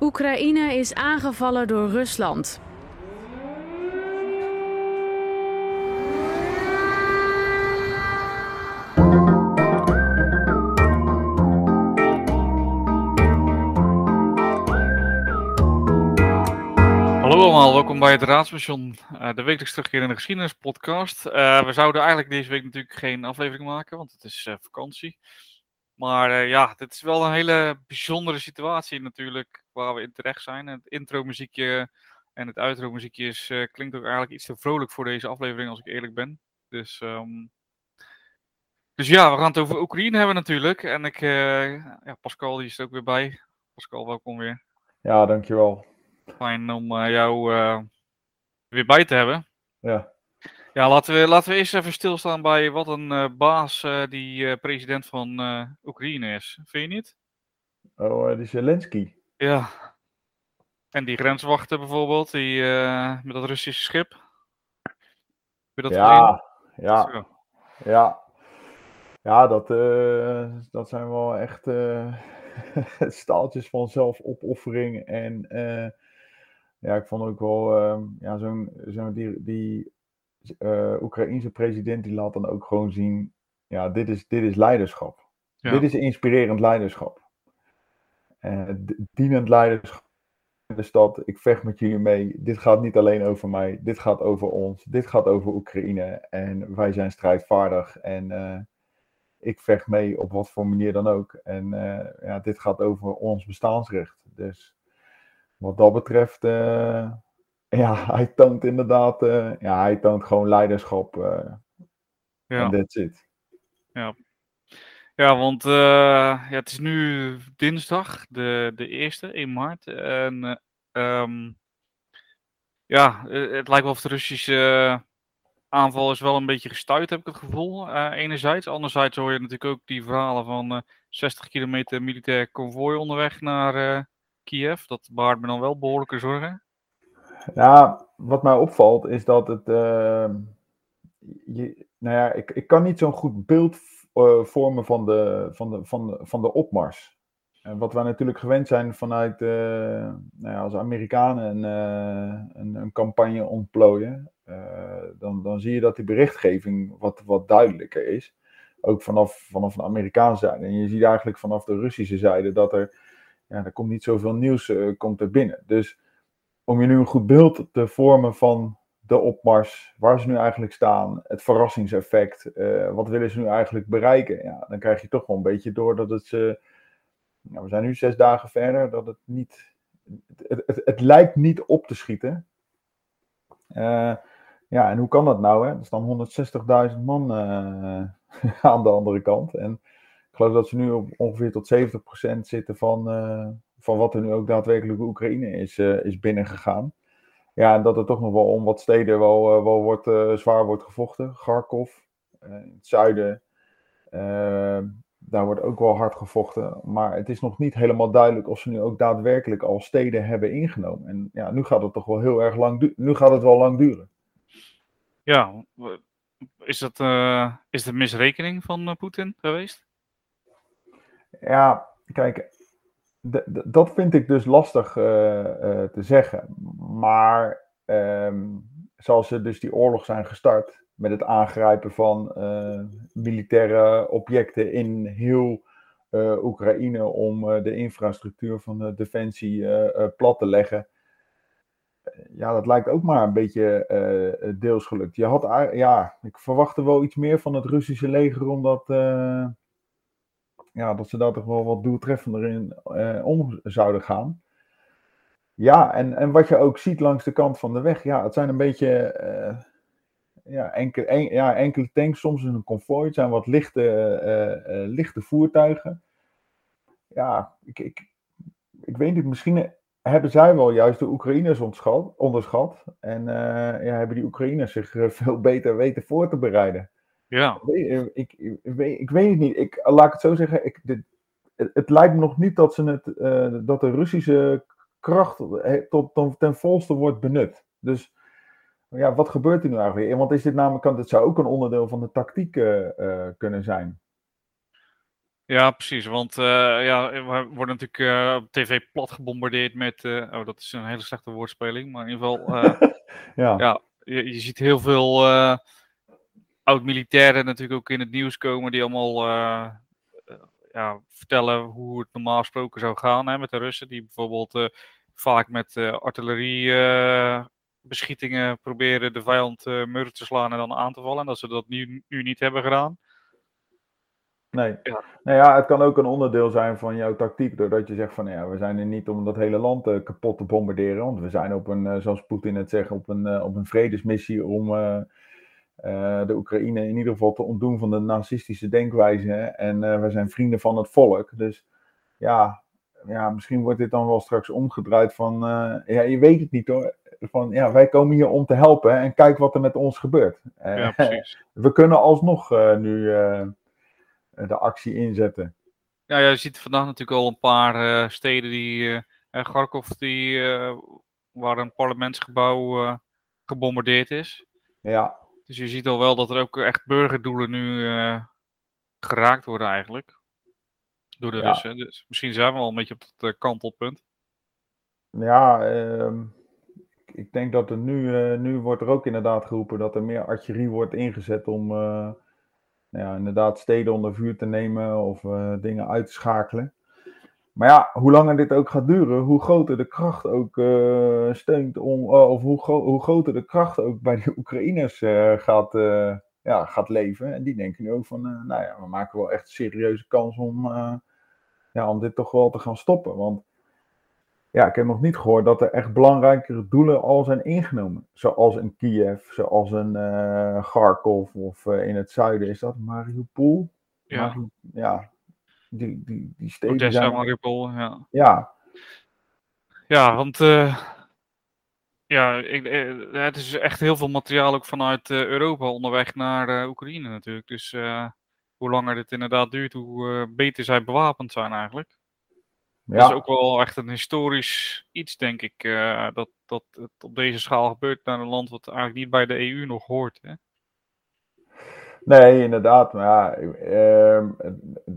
Oekraïne is aangevallen door Rusland. Welkom bij het Raadsmission, uh, de wekelijks terugkerende geschiedenispodcast. Uh, we zouden eigenlijk deze week natuurlijk geen aflevering maken, want het is uh, vakantie. Maar ja, dit is wel een hele bijzondere situatie natuurlijk, waar we in terecht zijn. Het intro-muziekje en het outro-muziekje is, klinkt ook eigenlijk iets te vrolijk voor deze aflevering, als ik eerlijk ben. Dus, um... dus ja, we gaan het over Oekraïne hebben natuurlijk. En ik, ja, Pascal die is er ook weer bij. Pascal, welkom weer. Ja, dankjewel. Fijn om uh, jou uh, weer bij te hebben. Ja. Ja, laten we, laten we eerst even stilstaan bij wat een uh, baas die president van Oekraïne is. Vind je niet? Oh, die Zelensky. Ja. En die grenswachten bijvoorbeeld, die, met dat Russische schip. Heb je dat ja, gezien? Ja, Zo. ja. Ja, dat, dat zijn wel echt staaltjes van zelfopoffering en ja, ik vond ook wel, uh, ja, zo'n, zo die, die uh, Oekraïense president, die laat dan ook gewoon zien, ja, dit is, dit is leiderschap. Ja. Dit is inspirerend leiderschap. Uh, dienend leiderschap in de stad, ik vecht met jullie mee. Dit gaat niet alleen over mij, dit gaat over ons, dit gaat over Oekraïne. En wij zijn strijdvaardig en uh, ik vecht mee op wat voor manier dan ook. En ja, dit gaat over ons bestaansrecht. Dus wat dat betreft, uh, ja, hij toont inderdaad, uh, ja, hij toont gewoon leiderschap. Uh, ja. En that's it. Ja. Ja, want ja, het is nu dinsdag, de, de eerste, 1 maart. En um, ja, het lijkt wel of de Russische aanval is wel een beetje gestuurd, heb ik het gevoel. enerzijds. Anderzijds hoor je natuurlijk ook die verhalen van 60 kilometer militair konvooi onderweg naar Kiev. Dat baart me dan wel behoorlijke zorgen. Ja, wat mij opvalt is dat het. Uh, nou ja, ik, ik kan niet zo'n goed beeld uh, vormen van de, van, de, van, de, van de opmars. En wat wij natuurlijk gewend zijn vanuit. Uh, nou ja, als Amerikanen een, een, een, campagne ontplooien. dan, dan zie je dat die berichtgeving wat, wat duidelijker is. Ook vanaf, vanaf de Amerikaanse zijde. En je ziet eigenlijk vanaf de Russische zijde dat er ja, er komt niet zoveel nieuws uh, komt er binnen. Dus om je nu een goed beeld te vormen van de opmars, waar ze nu eigenlijk staan, het verrassingseffect, uh, wat willen ze nu eigenlijk bereiken, ja, dan krijg je toch wel een beetje door dat het, uh, nou, we zijn nu zes dagen verder, dat het niet, het, het, het lijkt niet op te schieten. ja, en hoe kan dat nou? Hè? Er staan 160.000 man aan de andere kant. En ik geloof dat ze nu op ongeveer tot 70% zitten van, uh, van wat er nu ook daadwerkelijk Oekraïne is, uh, is binnengegaan. Ja, en dat er toch nog wel om wat steden wel, uh, wel wordt, zwaar wordt gevochten. Kharkov, in het zuiden, daar wordt ook wel hard gevochten. Maar het is nog niet helemaal duidelijk of ze nu ook daadwerkelijk al steden hebben ingenomen. En ja, nu gaat het toch wel heel erg lang, nu gaat het wel lang duren. Ja, is dat, is een misrekening van Poetin geweest? Ja, kijk, dat vind ik dus lastig uh, uh, te zeggen. Maar um, zoals ze dus die oorlog zijn gestart met het aangrijpen van uh, militaire objecten in heel Oekraïne om de infrastructuur van de defensie plat te leggen. Ja, dat lijkt ook maar een beetje deels gelukt. Je had, ja, ik verwachtte wel iets meer van het Russische leger omdat ja, dat ze daar toch wel wat doeltreffender in eh, om zouden gaan. Ja, en, en wat je ook ziet langs de kant van de weg, ja, het zijn een beetje uh, ja, enkele, en, ja, enkele tanks, soms een konvooi, het zijn wat lichte, uh, uh, lichte voertuigen. Ja, ik, ik, ik weet niet, misschien hebben zij wel juist de Oekraïners onderschat, onderschat en ja, hebben die Oekraïners zich veel beter weten voor te bereiden. Ja. Ik, ik, ik, weet, ik weet het niet. Ik, laat ik het zo zeggen. Ik, dit, het, het, lijkt me nog niet dat, ze het, uh, dat de Russische kracht tot, tot, ten volste wordt benut. Dus ja, wat gebeurt er nu eigenlijk? Want is dit namelijk, kan, dit zou ook een onderdeel van de tactiek uh, kunnen zijn. Ja, precies. Want uh, ja, we worden natuurlijk uh, op tv plat gebombardeerd met. Uh, oh, dat is een hele slechte woordspeling. Maar in ieder geval. ja. ja je, je, ziet heel veel oud-militairen natuurlijk ook in het nieuws komen. Die allemaal ja, vertellen hoe het normaal gesproken zou gaan hè, met de Russen. Die bijvoorbeeld vaak met artilleriebeschietingen proberen de vijand uh, te slaan en dan aan te vallen. En dat ze dat nu, nu niet hebben gedaan. Nee. Ja. Nou ja, het kan ook een onderdeel zijn van jouw tactiek. Doordat je zegt van ja, we zijn er niet om dat hele land uh, kapot te bombarderen. Want we zijn op een, zoals Poetin het zegt, op een, uh, op een vredesmissie om de Oekraïne in ieder geval te ontdoen van de nazistische denkwijze. En we zijn vrienden van het volk. Dus ja, ja, misschien wordt dit dan wel straks omgedraaid van ja, je weet het niet hoor. Van ja, wij komen hier om te helpen en kijk wat er met ons gebeurt. ja, precies. we kunnen alsnog nu eh, de actie inzetten. Ja, je ziet vandaag natuurlijk al een paar uh, steden die. Uh, Kharkov, die, uh, waar een parlementsgebouw gebombardeerd is. Ja. Dus je ziet al wel dat er ook echt burgerdoelen nu geraakt worden eigenlijk. Door de Russen. Dus misschien zijn we al een beetje op het kantelpunt. Ja, ehm, ik denk dat er nu, nu wordt er ook inderdaad geroepen dat er meer artillerie wordt ingezet om nou ja, inderdaad steden onder vuur te nemen of uh, dingen uit te schakelen. Maar ja, hoe langer dit ook gaat duren, hoe groter de kracht ook uh, steunt om, uh, of hoe, gro hoe, groter de kracht ook bij de Oekraïners gaat, ja, gaat leven. En die denken nu ook van, nou ja, we maken wel echt een serieuze kans om, ja, om dit toch wel te gaan stoppen. Want ja, ik heb nog niet gehoord dat er echt belangrijkere doelen al zijn ingenomen. Zoals in Kiev, zoals in Kharkov of in het zuiden is dat Mariupol. Ja, Mariupol, ja die, die, die steden Odessa, zijn... Mariupol, ja. Ja, ja want uh, ja, ik, het is echt heel veel materiaal ook vanuit Europa onderweg naar Oekraïne natuurlijk. Dus hoe langer dit inderdaad duurt, hoe beter zij bewapend zijn eigenlijk. Ja. Dat is ook wel echt een historisch iets, denk ik, uh, dat, dat het op deze schaal gebeurt naar een land wat eigenlijk niet bij de EU nog hoort. Hè? Nee, inderdaad. Maar ja, uh,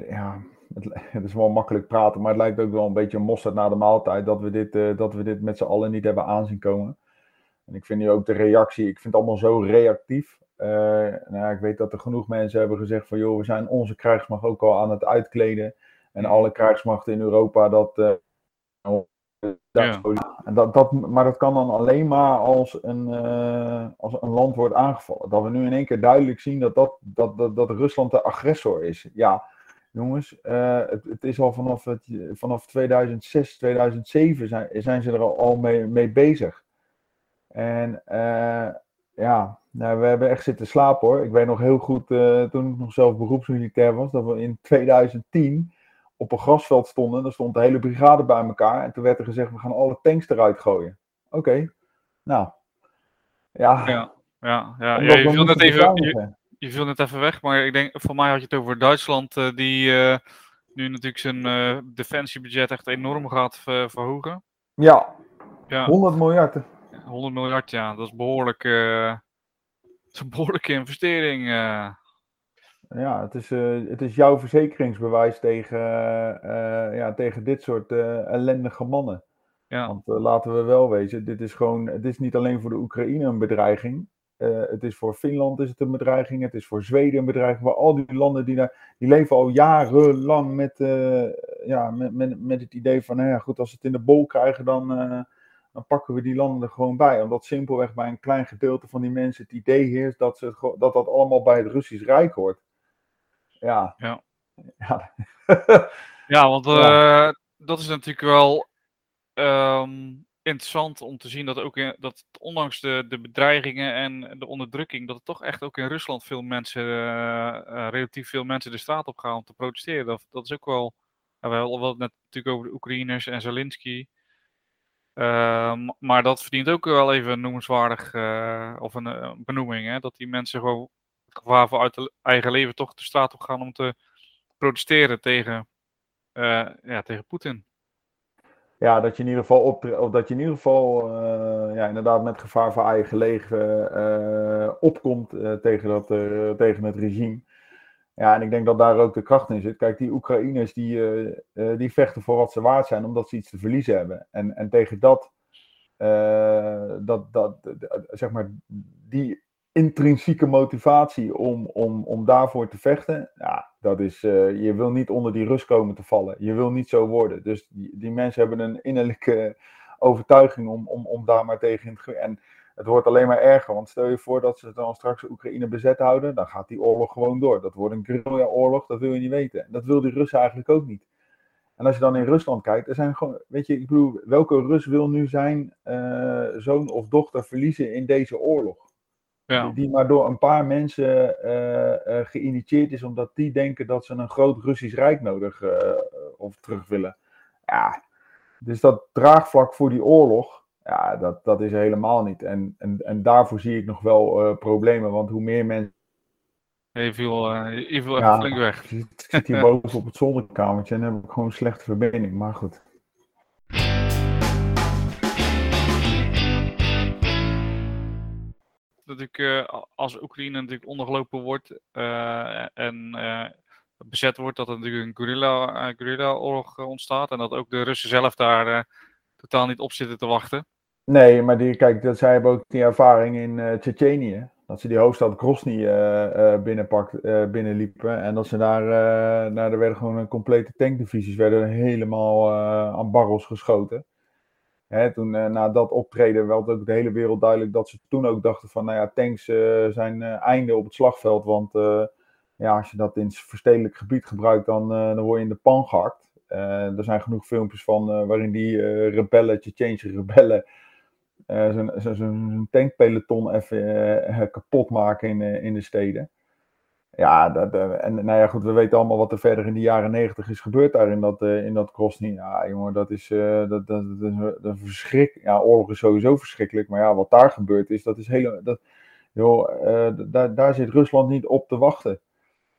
ja het, het, is wel makkelijk praten, maar het lijkt ook wel een beetje een mosterd na de maaltijd dat we dit, uh, dat we dit met z'n allen niet hebben aanzien komen. En ik vind nu ook de reactie, ik vind het allemaal zo reactief. Uh, nou, ik weet dat er genoeg mensen hebben gezegd van joh, we zijn onze krijgsmacht ook al aan het uitkleden. En alle krijgsmachten in Europa, dat. Uh, ja. en dat, dat, maar dat kan dan alleen maar als een, uh, als een land wordt aangevallen. Dat we nu in één keer duidelijk zien dat, dat, dat, dat, dat Rusland de agressor is. Ja, jongens, uh, het, het, is al vanaf, het, vanaf 2006, 2007 zijn, zijn ze er al, al mee, mee bezig. En uh, ja, nou, we hebben echt zitten slapen hoor. Ik weet nog heel goed, toen ik nog zelf beroepsmilitair was, dat we in 2010 op een grasveld stonden. Er stond de hele brigade bij elkaar. En toen werd er gezegd, we gaan alle tanks eruit gooien. Oké, nou. Ja, ja, ja, ja. ja je, viel net even, je, viel net even weg. Maar ik denk, voor mij had je het over Duitsland. Uh, die uh, nu natuurlijk zijn uh, defensiebudget echt enorm gaat verhogen. Ja, ja, 100 miljard. 100 miljard, ja. Dat is behoorlijk... dat is een behoorlijke investering. Ja, het is, het is jouw verzekeringsbewijs tegen, ja, tegen dit soort ellendige mannen. Ja. Want laten we wel wezen, dit is gewoon, het is niet alleen voor de Oekraïne een bedreiging. Het is voor Finland is het een bedreiging, het is voor Zweden een bedreiging. Maar al die landen die daar, die leven al jarenlang met, ja, met, met, met het idee van, nou ja, goed, als ze het in de bol krijgen, dan, dan pakken we die landen er gewoon bij. Omdat simpelweg bij een klein gedeelte van die mensen het idee heerst dat, ze, dat dat allemaal bij het Russisch Rijk hoort. Ja. Ja, ja. ja want dat is natuurlijk wel um, interessant om te zien dat ook in, dat ondanks de, de bedreigingen en de onderdrukking, dat het toch echt ook in Rusland veel mensen, uh, uh, relatief veel mensen de straat op gaan om te protesteren. Dat, dat is ook wel, we hebben het net natuurlijk over de Oekraïners en Zelensky. Uh, maar dat verdient ook wel even een noemenswaardig of een, benoeming. Hè? Dat die mensen gewoon gevaar voor uit eigen leven toch de straat op gaan om te protesteren tegen, ja, tegen Poetin. Ja, dat je in ieder geval op, of dat je in ieder geval uh, ja, inderdaad met gevaar voor eigen leven uh, opkomt uh, tegen, dat, tegen het regime. Ja, en ik denk dat daar ook de kracht in zit. Kijk, die Oekraïners die, die vechten voor wat ze waard zijn, omdat ze iets te verliezen hebben. En, en tegen dat, dat, dat, zeg maar, die intrinsieke motivatie om, om, om daarvoor te vechten, ja, dat is, uh, je wil niet onder die rust komen te vallen. Je wil niet zo worden. Dus die, die mensen hebben een innerlijke overtuiging om, om, om daar maar tegen te En het wordt alleen maar erger, want stel je voor dat ze dan straks Oekraïne bezet houden, dan gaat die oorlog gewoon door. Dat wordt een guerrilla-oorlog, dat wil je niet weten. En dat wil die Russen eigenlijk ook niet. En als je dan in Rusland kijkt, er zijn gewoon, weet je, ik bedoel, welke Rus wil nu zijn uh, zoon of dochter verliezen in deze oorlog? Ja. Die maar door een paar mensen uh, uh, geïnitieerd is, omdat die denken dat ze een groot Russisch Rijk nodig uh, of terug willen. Ja, dus dat draagvlak voor die oorlog, ja, dat, dat is helemaal niet. En, en, en daarvoor zie ik nog wel problemen, want hoe meer mensen. Je viel, je viel even flink weg. Ik zit hier boven op het zolderkamertje en heb ik gewoon een slechte verbinding, maar goed. Natuurlijk uh, als Oekraïne natuurlijk ondergelopen wordt uh, en uh, bezet wordt, dat er natuurlijk een guerrilla, guerrilla oorlog ontstaat. En dat ook de Russen zelf daar totaal niet op zitten te wachten. Nee, maar die, kijk, dat, zij hebben ook die ervaring in uh, Tsjetsjenië. Dat ze die hoofdstad Grozny binnenpakt, binnenliepen. En dat ze daar, nou, er werden gewoon een complete tankdivisies werden helemaal aan barrels geschoten. Toen uh, na dat optreden werd ook de hele wereld duidelijk dat ze toen ook dachten van, nou ja, tanks uh, zijn uh, einde op het slagveld. Want ja, als je dat in verstedelijk gebied gebruikt, dan, dan word je in de pan gehakt. er zijn genoeg filmpjes van waarin die rebellen, Tsjetsjeense rebellen, zo'n tankpeloton even kapot maken in, in de steden. Ja, dat, en nou ja, goed, we weten allemaal wat er verder in de jaren negentig is gebeurd daar in dat, uh, in dat. Ja, jongen, dat is, uh, dat, dat, dat, dat verschrik. Ja, oorlog is sowieso verschrikkelijk, maar ja, wat daar gebeurd is, dat is heel, dat, joh, daar, daar zit Rusland niet op te wachten.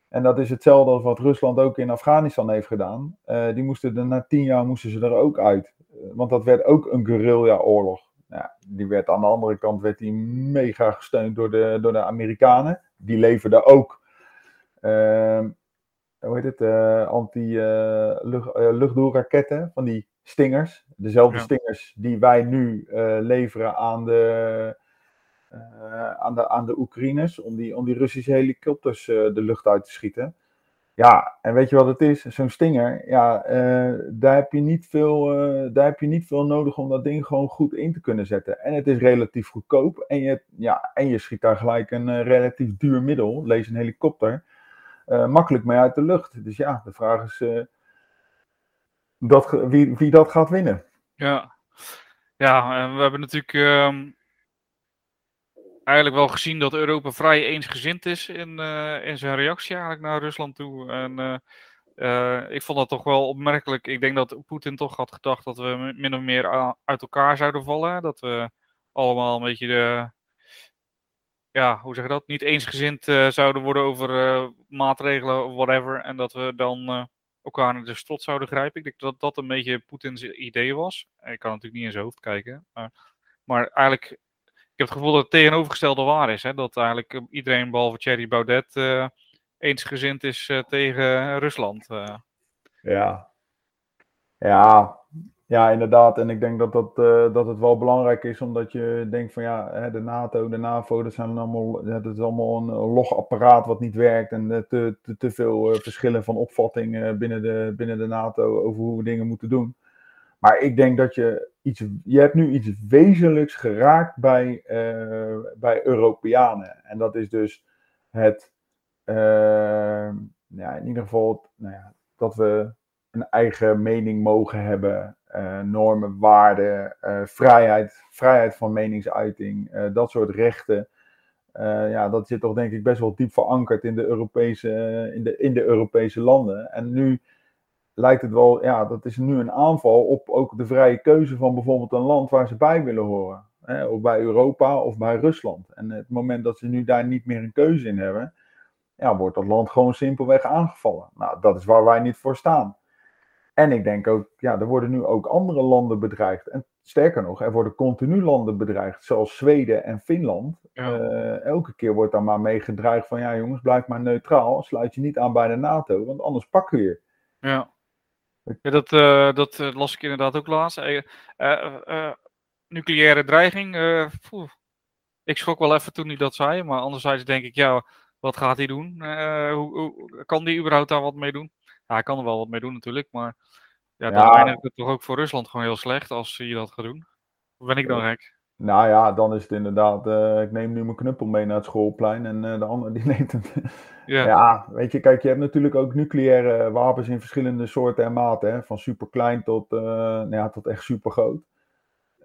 En dat is hetzelfde als wat Rusland ook in Afghanistan heeft gedaan. die moesten na tien jaar moesten ze er ook uit. Want dat werd ook een guerrilla-oorlog. Ja, die werd aan de andere kant werd die mega gesteund door de, door de Amerikanen. Die leverden ook hoe heet het, uh, anti-luchtdoelraketten, uh, van die stingers. Dezelfde ja. stingers die wij nu leveren aan de, aan de, aan de Oekraïners, om die, om die Russische helikopters de lucht uit te schieten. Ja, en weet je wat het is? Zo'n stinger, ja, daar, heb je niet veel, daar heb je niet veel nodig om dat ding gewoon goed in te kunnen zetten. En het is relatief goedkoop en je, ja, en je schiet daar gelijk een relatief duur middel, lees een helikopter, makkelijk mee uit de lucht. Dus ja, de vraag is uh, dat, wie, wie dat gaat winnen. Ja, ja we hebben natuurlijk um, eigenlijk wel gezien dat Europa vrij eensgezind is in, uh, in zijn reactie eigenlijk naar Rusland toe. En ik vond dat toch wel opmerkelijk. Ik denk dat Poetin toch had gedacht dat we min of meer uit elkaar zouden vallen. Dat we allemaal een beetje de ja, hoe zeg je dat, niet eensgezind uh, zouden worden over uh, maatregelen of whatever. En dat we dan uh, elkaar in de strot zouden grijpen. Ik denk dat dat een beetje Poetins idee was. Ik kan natuurlijk niet in zijn hoofd kijken. Maar, maar eigenlijk, ik heb het gevoel dat het tegenovergestelde waar is. Hè? Dat eigenlijk iedereen behalve Thierry Baudet eensgezind is tegen Rusland. Ja. Ja, ja, inderdaad. En ik denk dat, dat, uh, dat het wel belangrijk is, omdat je denkt van ja, de NATO, de NAVO, dat, zijn allemaal, dat is allemaal een logapparaat wat niet werkt. En uh, te, te, te veel uh, verschillen van opvatting binnen, de, binnen de NATO over hoe we dingen moeten doen. Maar ik denk dat je iets, je hebt nu iets wezenlijks geraakt bij, bij Europeanen. En dat is dus het, ja, in ieder geval, nou ja, dat we een eigen mening mogen hebben normen, waarden, uh, vrijheid, vrijheid van meningsuiting, uh, dat soort rechten. ja, dat zit toch denk ik best wel diep verankerd in de Europese, in de, in de Europese landen. En nu lijkt het wel, ja, dat is nu een aanval op ook de vrije keuze van bijvoorbeeld een land waar ze bij willen horen. Hè, of bij Europa of bij Rusland. En het moment dat ze nu daar niet meer een keuze in hebben, ja, wordt dat land gewoon simpelweg aangevallen. Nou, dat is waar wij niet voor staan. En ik denk ook, ja, er worden nu ook andere landen bedreigd. En sterker nog, er worden continu landen bedreigd, zoals Zweden en Finland. Ja. Eh, elke keer wordt daar maar mee gedreigd van, ja jongens, blijf maar neutraal. Sluit je niet aan bij de NATO, want anders pakken we je. Ja, ja dat, eh, dat eh, las ik inderdaad ook laatst. Nucleaire dreiging. ik schrok wel even toen hij dat zei, maar anderzijds denk ik, ja, wat gaat hij doen? Hoe, hoe, kan die überhaupt daar wat mee doen? Ja, hij kan er wel wat mee doen natuurlijk, maar ja, dan Ja. eindigt het toch ook voor Rusland gewoon heel slecht als hij dat gaat doen. Of ben ik dan gek? Nou ja, dan is het inderdaad, eh, ik neem nu mijn knuppel mee naar het schoolplein en eh, de ander die neemt hem. Ja, Ja, weet je, kijk, je hebt natuurlijk ook nucleaire wapens in verschillende soorten en maten. Hè? Van superklein tot, eh, nou ja, tot echt supergroot.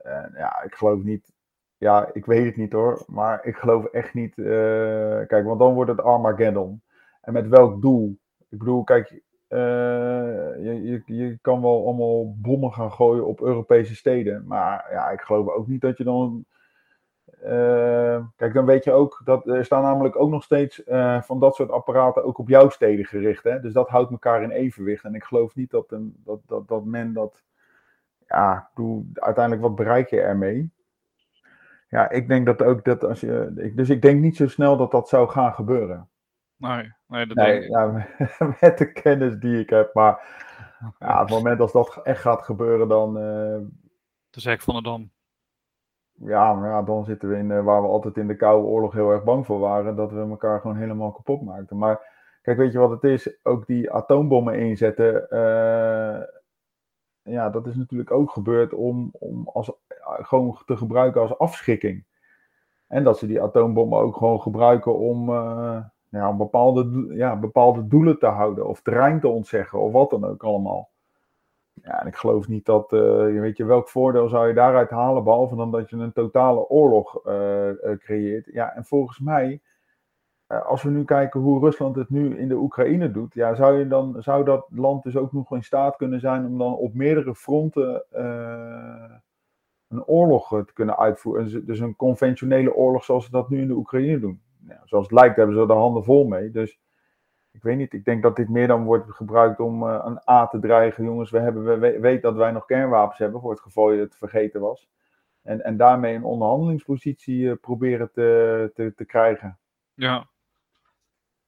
En ja, ik geloof niet. Ja, ik weet het niet hoor. Maar ik geloof echt niet. kijk, want dan wordt het Armageddon. En met welk doel? Ik bedoel, kijk. Eh, je, je, je kan wel allemaal bommen gaan gooien op Europese steden. Maar ja, ik geloof ook niet dat je dan eh, kijk, dan weet je ook dat er staan namelijk ook nog steeds eh, van dat soort apparaten ook op jouw steden gericht. Hè? Dus dat houdt elkaar in evenwicht. En ik geloof niet dat, een, dat, dat, men dat. Ja, bedoel, uiteindelijk wat bereik je ermee? Ja, ik denk dat ook dat als je. Dus ik denk niet zo snel dat dat zou gaan gebeuren. Nee, nee, dat Nee, ja, met de kennis die ik heb. Maar ja, op het moment als dat echt gaat gebeuren, dan. eh, De Zek van der Dam. Ja, maar ja, dan zitten we in eh, waar we altijd in de Koude Oorlog heel erg bang voor waren, dat we elkaar gewoon helemaal kapot maakten. Maar kijk, weet je wat het is? Ook die atoombommen inzetten, eh, ja, dat is natuurlijk ook gebeurd om, om als, gewoon te gebruiken als afschrikking. En dat ze die atoombommen ook gewoon gebruiken om, om bepaalde, ja, bepaalde doelen te houden, of terrein te ontzeggen, of wat dan ook allemaal. Ja, en ik geloof niet dat, eh, je weet je, welk voordeel zou je daaruit halen, behalve dan dat je een totale oorlog eh, eh, creëert. Ja, en volgens mij, als we nu kijken hoe Rusland het nu in de Oekraïne doet, ja, zou, je dan, zou dat land dus ook nog in staat kunnen zijn om dan op meerdere fronten een oorlog te kunnen uitvoeren. Dus- Dus een conventionele oorlog zoals ze dat nu in de Oekraïne doen. Ja, zoals het lijkt hebben ze er de handen vol mee. Dus ik weet niet, ik denk dat dit meer dan wordt gebruikt om eh, een A te dreigen. Jongens, we, hebben, we we- weten dat wij nog kernwapens hebben, voor het geval je het vergeten was. En, en daarmee een onderhandelingspositie eh, proberen te, te, te krijgen. Ja.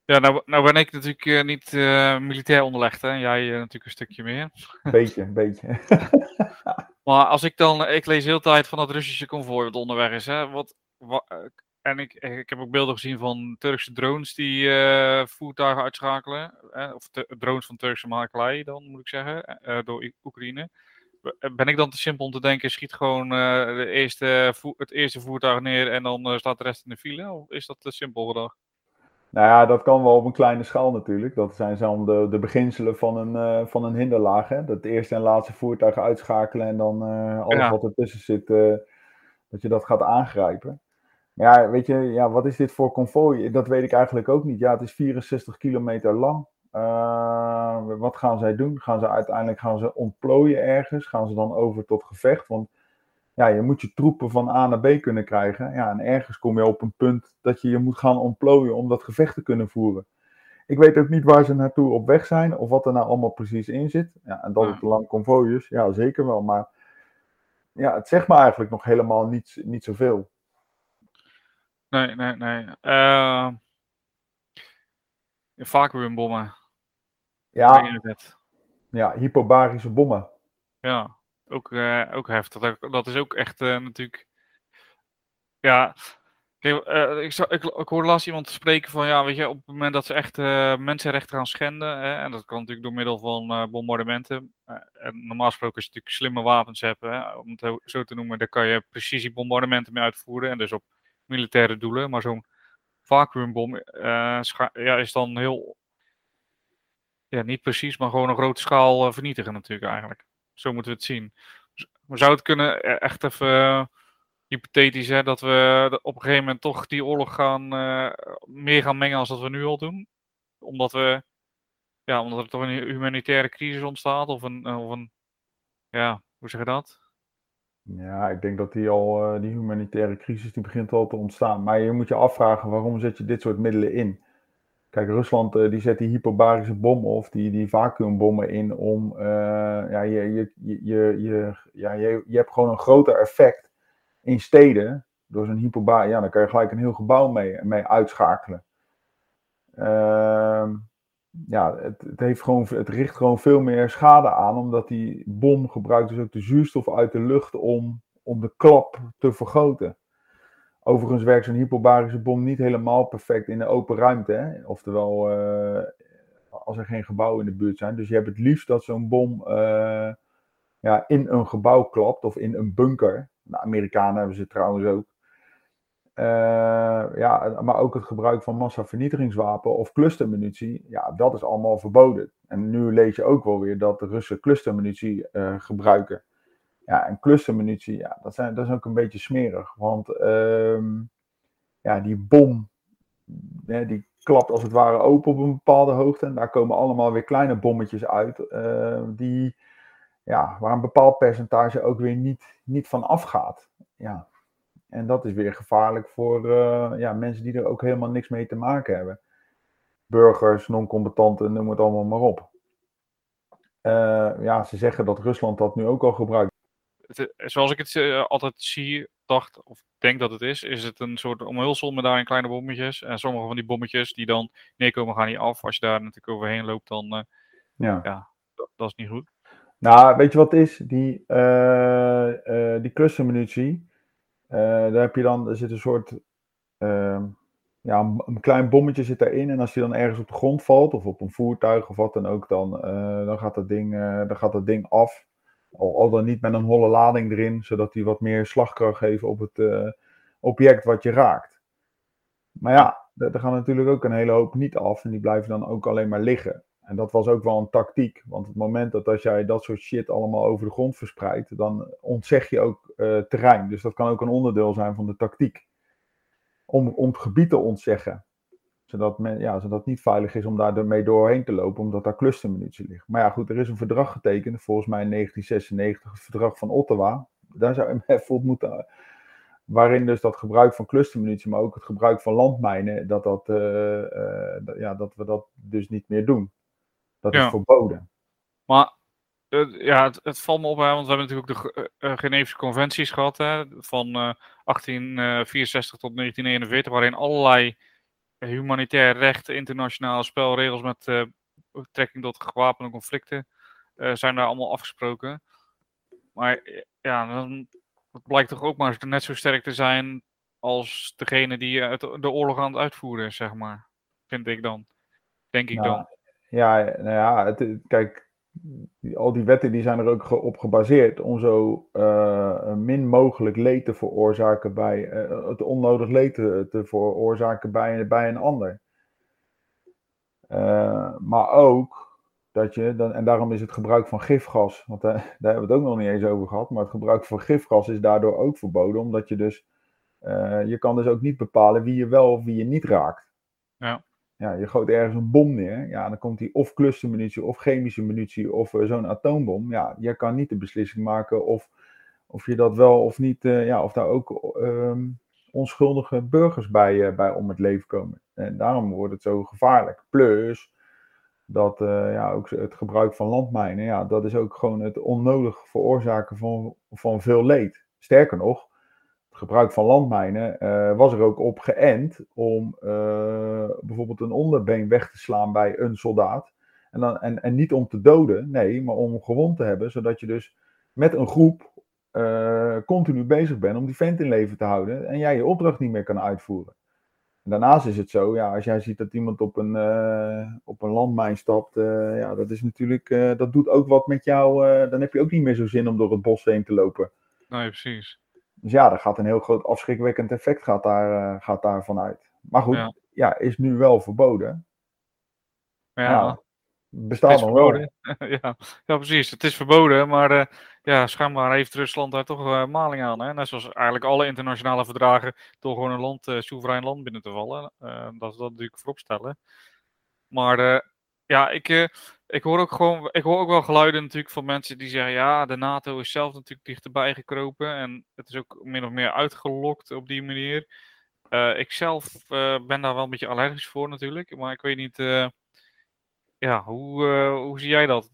Ja, nou, nou ben ik natuurlijk eh, niet eh, militair onderlegd, hè. Jij eh, natuurlijk een stukje meer. Beetje, een beetje. Maar als ik dan, ik lees heel tijd van dat Russische konvooi wat onderweg is, hè. Wat, wa- eh, en ik, ik heb ook beelden gezien van Turkse drones die eh, voertuigen uitschakelen. Of drones van Turkse makelij dan, moet ik zeggen, eh, door Oekraïne. Ben ik dan te simpel om te denken, schiet gewoon eh, de eerste het eerste voertuig neer en dan eh, staat de rest in de file? Of is dat te simpel gedacht? Nou ja, dat kan wel op een kleine schaal natuurlijk. Dat zijn dan de, de beginselen van een, eh, van een hinderlaag. Hè? Dat eerste en laatste voertuig uitschakelen en dan eh, alles Ja. wat ertussen zit, eh, dat je dat gaat aangrijpen. Ja, weet je, ja, wat is dit voor konvooi? Dat weet ik eigenlijk ook niet. Ja, het is 64 kilometer lang. Eh, wat gaan zij doen? Gaan ze uiteindelijk gaan ze ontplooien ergens? Gaan ze dan over tot gevecht? Want ja, je moet je troepen van A naar B kunnen krijgen. Ja, en ergens kom je op een punt dat je je moet gaan ontplooien om dat gevecht te kunnen voeren. Ik weet ook niet waar ze naartoe op weg zijn of wat er nou allemaal precies in zit. Ja, en dat het een lang konvooi is, ja, zeker wel. Maar ja, het zegt me eigenlijk nog helemaal niet, niet zoveel. Nee, nee, nee. Eh vacuümbommen. Ja, het? ja hyperbarische bommen. Ja, ook, eh, ook heftig. Dat, dat is ook echt eh, natuurlijk. Ja, kijk, eh, ik, ik, ik hoorde laatst iemand spreken van ja, weet je, op het moment dat ze echt eh, mensenrechten gaan schenden, hè, en dat kan natuurlijk door middel van eh, bombardementen. en normaal gesproken als je natuurlijk slimme wapens hebt, hè, om het zo- zo te noemen, daar kan je precisiebombardementen mee uitvoeren en dus op militaire doelen. Maar zo'n vacuümbom eh, scha- ja, is dan heel, ja, niet precies, maar gewoon een grote schaal eh, vernietigen natuurlijk eigenlijk. Zo moeten we het zien. Maar zou het kunnen, eh, echt even eh, hypothetisch, hè, dat we op een gegeven moment toch die oorlog gaan, meer gaan mengen als dat we nu al doen? Omdat we, ja, omdat er toch een humanitaire crisis ontstaat of een, of een ja, hoe zeg je dat? Ja, ik denk dat die al, eh, die humanitaire crisis, die begint al te ontstaan. Maar je moet je afvragen, waarom zet je dit soort middelen in? Kijk, Rusland uh, die zet die hyperbarische bommen of die, die vacuümbommen in om, uh, ja, je, je, je, je, ja, je, je hebt gewoon een groter effect in steden door zo'n hyperbar, ja, dan kan je gelijk een heel gebouw mee, mee uitschakelen. Uh, ja, het, het, heeft gewoon, het richt gewoon veel meer schade aan, omdat die bom gebruikt dus ook de zuurstof uit de lucht om, om de klap te vergroten. Overigens werkt zo'n hyperbarische bom niet helemaal perfect in de open ruimte. Hè? Oftewel, uh, als er geen gebouwen in de buurt zijn. Dus je hebt het liefst dat zo'n bom uh, ja, in een gebouw klapt of in een bunker. De Amerikanen hebben ze trouwens ook. Uh, ja, maar ook het gebruik van massavernietigingswapen of clustermunitie, ja, dat is allemaal verboden. En nu lees je ook wel weer dat de Russen clustermunitie gebruiken. Ja, en clustermunitie, ja, dat, zijn, dat is ook een beetje smerig. Want uh, ja, die bom, die klapt als het ware open op een bepaalde hoogte. En daar komen allemaal weer kleine bommetjes uit. Uh, die, ja, waar een bepaald percentage ook weer niet, niet van afgaat. Ja. En dat is weer gevaarlijk voor uh, ja, mensen die er ook helemaal niks mee te maken hebben. Burgers, non-combatanten, noem het allemaal maar op. Uh, ja, ze zeggen dat Rusland dat nu ook al gebruikt het, zoals ik het uh, altijd zie, dacht of denk dat het is, is het een soort omhulsel met daarin kleine bommetjes. En sommige van die bommetjes die dan neerkomen gaan niet af. Als je daar natuurlijk overheen loopt, dan ja. ja dat, dat, is niet goed. Nou, weet je wat het is? Die, uh, die clustermunitie, daar heb je dan, er zit een soort, ehm, ja, een, klein bommetje zit daarin. En als die dan ergens op de grond valt, of op een voertuig of wat dan ook, dan, dan, gaat, dat ding, dan gaat dat ding af. Al, al, dan niet met een holle lading erin, zodat die wat meer slagkracht geeft op het object wat je raakt. Maar ja, er gaan natuurlijk ook een hele hoop niet af en die blijven dan ook alleen maar liggen. En dat was ook wel een tactiek, want het moment dat als jij dat soort shit allemaal over de grond verspreidt, dan ontzeg je ook uh, terrein. Dus dat kan ook een onderdeel zijn van de tactiek. Om, om het gebied te ontzeggen zodat, men, ja, zodat het niet veilig is om daar mee doorheen te lopen, omdat daar clustermunitie ligt. Maar ja, goed, er is een verdrag getekend, volgens mij in 1996, het verdrag van Ottawa. Daar zou je bijvoorbeeld moeten. Waarin dus dat gebruik van clustermunitie, maar ook het gebruik van landmijnen, dat, dat, uh, uh, ja, dat we dat dus niet meer doen. Dat ja. is verboden. Maar uh, ja, het, het, valt me op, hè, want we hebben natuurlijk ook de Geneefse conventies gehad, hè, van 1864 tot 1941, waarin allerlei humanitair recht, internationale spelregels met uh, betrekking tot gewapende conflicten uh, zijn daar allemaal afgesproken. Maar ja, dan blijkt toch ook maar net zo sterk te zijn als degene die de oorlog aan het uitvoeren is, zeg maar. Vind ik dan. Denk ik nou, dan. Ja, nou ja, het, kijk, al die wetten die zijn er ook op gebaseerd om zo uh, min mogelijk leed te veroorzaken bij, uh, het onnodig leed te, veroorzaken bij, bij een ander. Uh, maar ook dat je, dan, en daarom is het gebruik van gifgas, want daar, daar hebben we het ook nog niet eens over gehad, maar het gebruik van gifgas is daardoor ook verboden, omdat je dus, je kan dus ook niet bepalen wie je wel of wie je niet raakt. Ja ja, je gooit ergens een bom neer. Ja, dan komt die of clustermunitie of chemische munitie of uh, zo'n atoombom. Ja, je kan niet de beslissing maken of, of je dat wel of niet, uh, ja, of daar ook um, onschuldige burgers bij, uh, bij om het leven komen. En daarom wordt het zo gevaarlijk. Plus dat ja, ook het gebruik van landmijnen, ja, dat is ook gewoon het onnodig veroorzaken van, van veel leed. Sterker nog, gebruik van landmijnen uh, was er ook op geënt om uh, bijvoorbeeld een onderbeen weg te slaan bij een soldaat. En, dan, en, en niet om te doden, nee, maar om gewond te hebben, zodat je dus met een groep uh, continu bezig bent om die vent in leven te houden en jij je opdracht niet meer kan uitvoeren. En daarnaast is het zo, ja, als jij ziet dat iemand op een, op een landmijn stapt, ja, dat is natuurlijk, dat doet ook wat met jou, dan heb je ook niet meer zo zin om door het bos heen te lopen. Nee, precies. Dus ja, er gaat een heel groot afschrikwekkend effect gaat daar, uh, gaat daarvan uit. Maar goed, ja. ja. is nu wel verboden. Ja. ja bestaat nog wel. ja. ja, precies. Het is verboden, maar uh, ja, schijnbaar heeft Rusland daar toch uh, maling aan. Hè? Net zoals eigenlijk alle internationale verdragen door gewoon een land, uh, soeverein land binnen te vallen. dat is dat natuurlijk vooropstellen. Maar ja, ik, ik hoor ook gewoon, ik hoor ook wel geluiden natuurlijk van mensen die zeggen, ja, de NATO is zelf natuurlijk dichterbij gekropen en het is ook min of meer uitgelokt op die manier. Uh, ik zelf uh, ben daar wel een beetje allergisch voor natuurlijk. Maar ik weet niet. Uh, ja, hoe, hoe zie jij dat?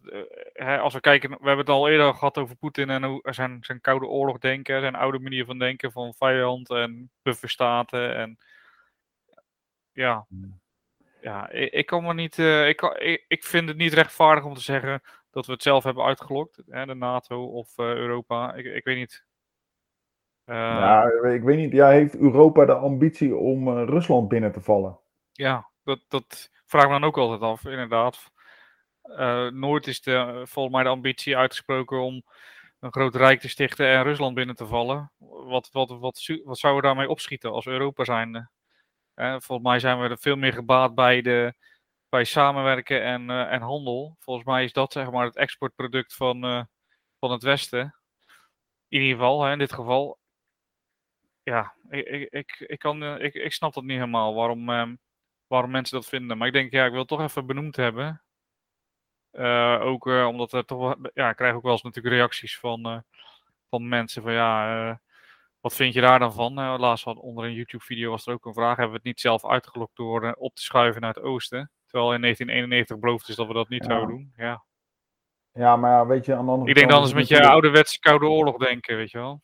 Hè, als we kijken, we hebben het al eerder gehad over Poetin en hoe, zijn, zijn koude oorlog denken, zijn oude manier van denken van vijand en bufferstaten. En ja, ja ik, ik kan me niet. ik, kan, ik, ik vind het niet rechtvaardig om te zeggen dat we het zelf hebben uitgelokt, hè, de NATO of Europa. Ik, ik weet niet. Uh, ja, ik weet niet. Ja, heeft Europa de ambitie om Rusland binnen te vallen? Ja, dat, dat vraag me dan ook altijd af, inderdaad. Nooit is de, volgens mij de ambitie uitgesproken om een groot rijk te stichten en Rusland binnen te vallen. Wat, wat, wat, wat zouden we daarmee opschieten als Europa zijn? volgens mij zijn we er veel meer gebaat bij, de, bij samenwerken en, en handel. Volgens mij is dat zeg maar het exportproduct van, van het Westen. In ieder geval, hè, in dit geval ja, ik, ik, ik, kan, eh, ik, ik snap dat niet helemaal waarom, um, waarom mensen dat vinden. Maar ik denk, ja, ik wil het toch even benoemd hebben. Ook omdat er toch ja, ik krijg ook wel eens natuurlijk reacties van, van mensen van ja, wat vind je daar dan van? laatst had onder een YouTube-video was er ook een vraag: hebben we het niet zelf uitgelokt door op te schuiven naar het oosten? Terwijl in 1991 beloofd is dat we dat niet ja. zouden doen. Ja. ja, maar ja, weet je, aan de andere Ik denk dan eens met je ouderwetse Koude Oorlog denken, weet je wel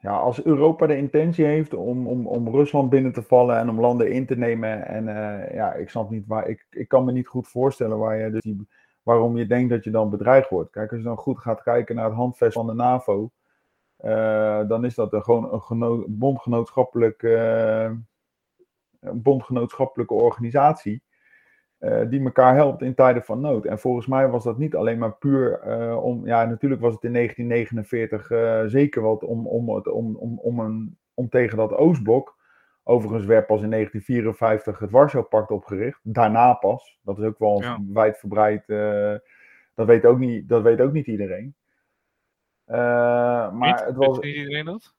ja, als Europa de intentie heeft om, om, om Rusland binnen te vallen en om landen in te nemen. En uh, ja, ik snap niet waar. Ik, ik kan me niet goed voorstellen waar je dus die, waarom je denkt dat je dan bedreigd wordt. Kijk, als je dan goed gaat kijken naar het handvest van de NAVO. Uh, dan is dat een, gewoon een geno bondgenootschappelijk, uh, een bondgenootschappelijke organisatie. Uh, die elkaar helpt in tijden van nood. En volgens mij was dat niet alleen maar puur om. Ja, natuurlijk was het in 1949 uh, zeker wat om, om, het, om, om, om, een, om tegen dat Oostblok. Overigens werd pas in 1954 het Warschau-pact opgericht. Daarna pas. Dat is ook wel ja. wijdverbreid. dat, weet ook niet, dat weet ook niet iedereen. Maar niet? het was. Weet iedereen dat?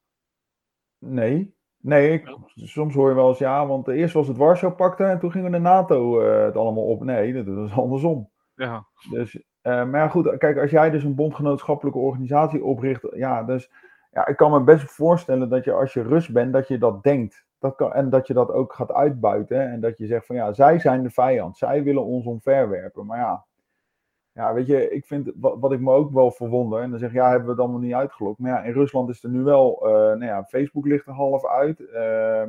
Nee. Nee, ik, soms hoor je wel eens ja, want eerst was het Warschau-pact en toen gingen de NATO uh, het allemaal op. Nee, dat was andersom. Ja. Dus, uh, maar ja, goed, kijk, als jij dus een bondgenootschappelijke organisatie opricht, ja, dus ja, ik kan me best voorstellen dat je als je Rus bent, dat je dat denkt. Dat kan, en dat je dat ook gaat uitbuiten en dat je zegt van ja, zij zijn de vijand, zij willen ons omverwerpen. Maar ja, ja, weet je, ik vind wat, ik me ook wel verwonder. En dan zeg je, ja, hebben we het allemaal niet uitgelokt. Maar ja, in Rusland is er nu wel, uh, nou ja, Facebook ligt er half uit. Uh,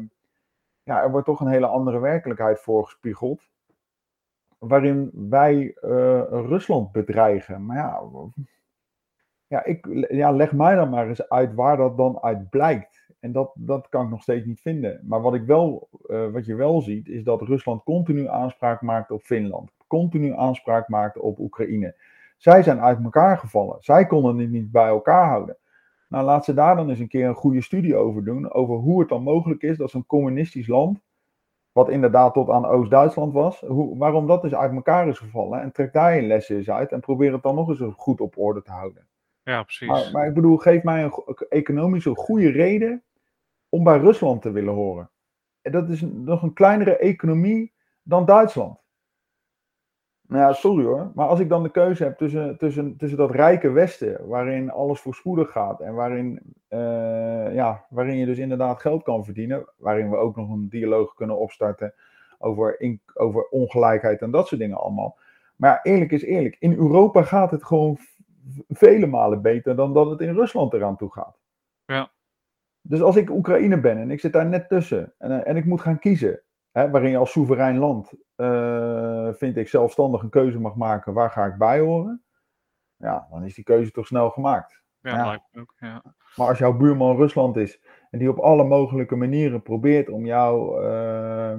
ja, er wordt toch een hele andere werkelijkheid voorgespiegeld. Waarin wij uh, Rusland bedreigen. Maar ja, ja, ik, ja, leg mij dan maar eens uit waar dat dan uit blijkt. En dat, dat kan ik nog steeds niet vinden. Maar wat, ik wel, wat je wel ziet, is dat Rusland continu aanspraak maakt op Finland continu aanspraak maakte op Oekraïne. Zij zijn uit elkaar gevallen. Zij konden het niet bij elkaar houden. Nou, laat ze daar dan eens een keer een goede studie over doen. Over hoe het dan mogelijk is dat zo'n communistisch land. Wat inderdaad tot aan Oost-Duitsland was. Hoe, waarom dat dus uit elkaar is gevallen. En trek daar je lessen eens uit. En probeer het dan nog eens goed op orde te houden. Ja, precies. Maar, maar ik bedoel, geef mij een economische goede reden. om bij Rusland te willen horen. En dat is nog een kleinere economie dan Duitsland. Nou ja, sorry hoor. Maar als ik dan de keuze heb tussen, tussen, tussen dat rijke Westen, waarin alles voorspoedig gaat en waarin, uh, ja, waarin je dus inderdaad geld kan verdienen, waarin we ook nog een dialoog kunnen opstarten over, in, over ongelijkheid en dat soort dingen allemaal. Maar eerlijk is eerlijk, in Europa gaat het gewoon vele malen beter dan dat het in Rusland eraan toe gaat. Ja. Dus als ik Oekraïne ben en ik zit daar net tussen en, en ik moet gaan kiezen, hè, waarin je als soeverein land uh, vind ik, zelfstandig een keuze mag maken, waar ga ik bij horen? Ja, dan is die keuze toch snel gemaakt. Ja, ja. lijkt ook, ja. Maar als jouw buurman Rusland is en die op alle mogelijke manieren probeert om jou uh,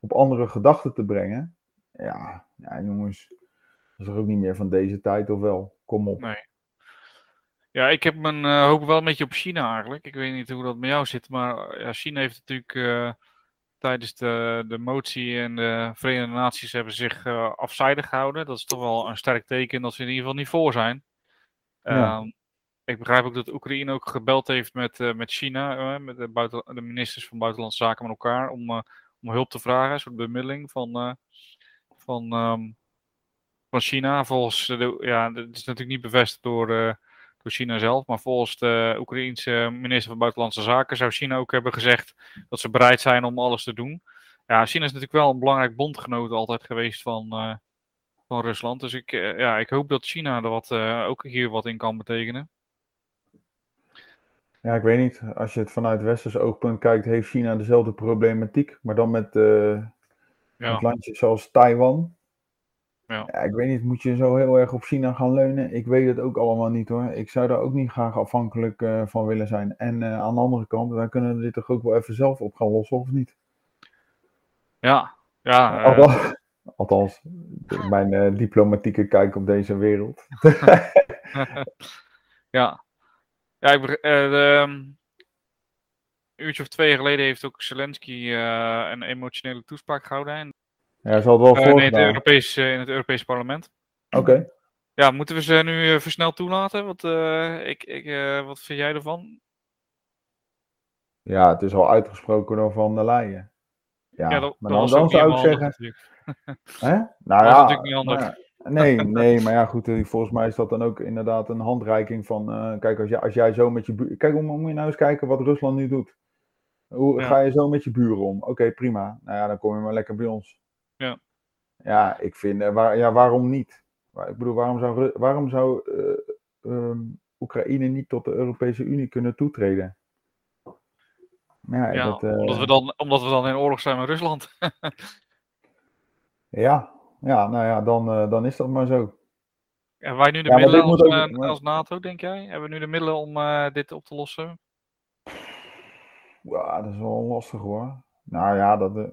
op andere gedachten te brengen, ja, ja, jongens, dat is er ook niet meer van deze tijd, of wel? Kom op. Nee. Ja, ik heb mijn uh, hoop wel een beetje op China eigenlijk. Ik weet niet hoe dat met jou zit, maar ja, China heeft natuurlijk tijdens de, de motie en de Verenigde Naties hebben zich uh, afzijdig gehouden. Dat is toch wel een sterk teken dat ze in ieder geval niet voor zijn. Ja. Uh, ik begrijp ook dat Oekraïne ook gebeld heeft met, uh, met China, uh, met de, buiten, de, ministers van Buitenlandse Zaken met elkaar, om, om hulp te vragen, een soort bemiddeling van, van, um, van China. Volgens, de, ja, het is natuurlijk niet bevestigd door, door China zelf. Maar volgens de Oekraïense minister van Buitenlandse Zaken zou China ook hebben gezegd dat ze bereid zijn om alles te doen. Ja, China is natuurlijk wel een belangrijk bondgenoot altijd geweest van, uh, van Rusland. Dus ik, uh, ja, ik hoop dat China er wat, uh, ook hier wat in kan betekenen. Ja, ik weet niet. Als je het vanuit westers oogpunt kijkt, heeft China dezelfde problematiek. Maar dan met, ja. landjes zoals Taiwan. Ja. ja. ik weet niet, moet je zo heel erg op China gaan leunen? Ik weet het ook allemaal niet hoor. Ik zou daar ook niet graag afhankelijk uh, van willen zijn. En uh, aan de andere kant, wij kunnen dit toch ook wel even zelf op gaan lossen, of niet? Ja, ja. Uh... Althans, mijn diplomatieke kijk op deze wereld. ja. Ja, ik, een uurtje of twee geleden heeft ook Zelensky een emotionele toespraak gehouden. Ja, zal het wel uh, nee, het Europees, in het Europees parlement. Oké. Ja, moeten we ze nu uh, versneld toelaten? Wat, ik, ik, wat vind jij ervan? Ja, het is al uitgesproken door Van der Leyen. Ja, ja dat, maar dan, dan, zou ik zeggen... Hè? Nou dat ja, natuurlijk niet handig. ja, nee, nee, maar ja, goed. Volgens mij is dat dan ook inderdaad een handreiking van... kijk, als, jij, als jij zo met je buur... Kijk, moet je nou eens kijken wat Rusland nu doet. Hoe Ja. ga je zo met je buren om? Oké, prima. Nou ja, dan kom je maar lekker bij ons. Ja. Ja, ik vind, eh, waar, ja, waarom niet? Ik bedoel, waarom zou, waarom zou eh, ehm, Oekraïne niet tot de Europese Unie kunnen toetreden? Ja, Ja, dat, eh, omdat, we dan, omdat we dan in oorlog zijn met Rusland. ja, ja, nou ja, dan, dan is dat maar zo. Hebben wij nu de Ja, middelen als, ook- als NATO, denk jij? Hebben we nu de middelen om dit op te lossen? Ja, dat is wel lastig hoor. Nou ja, dat,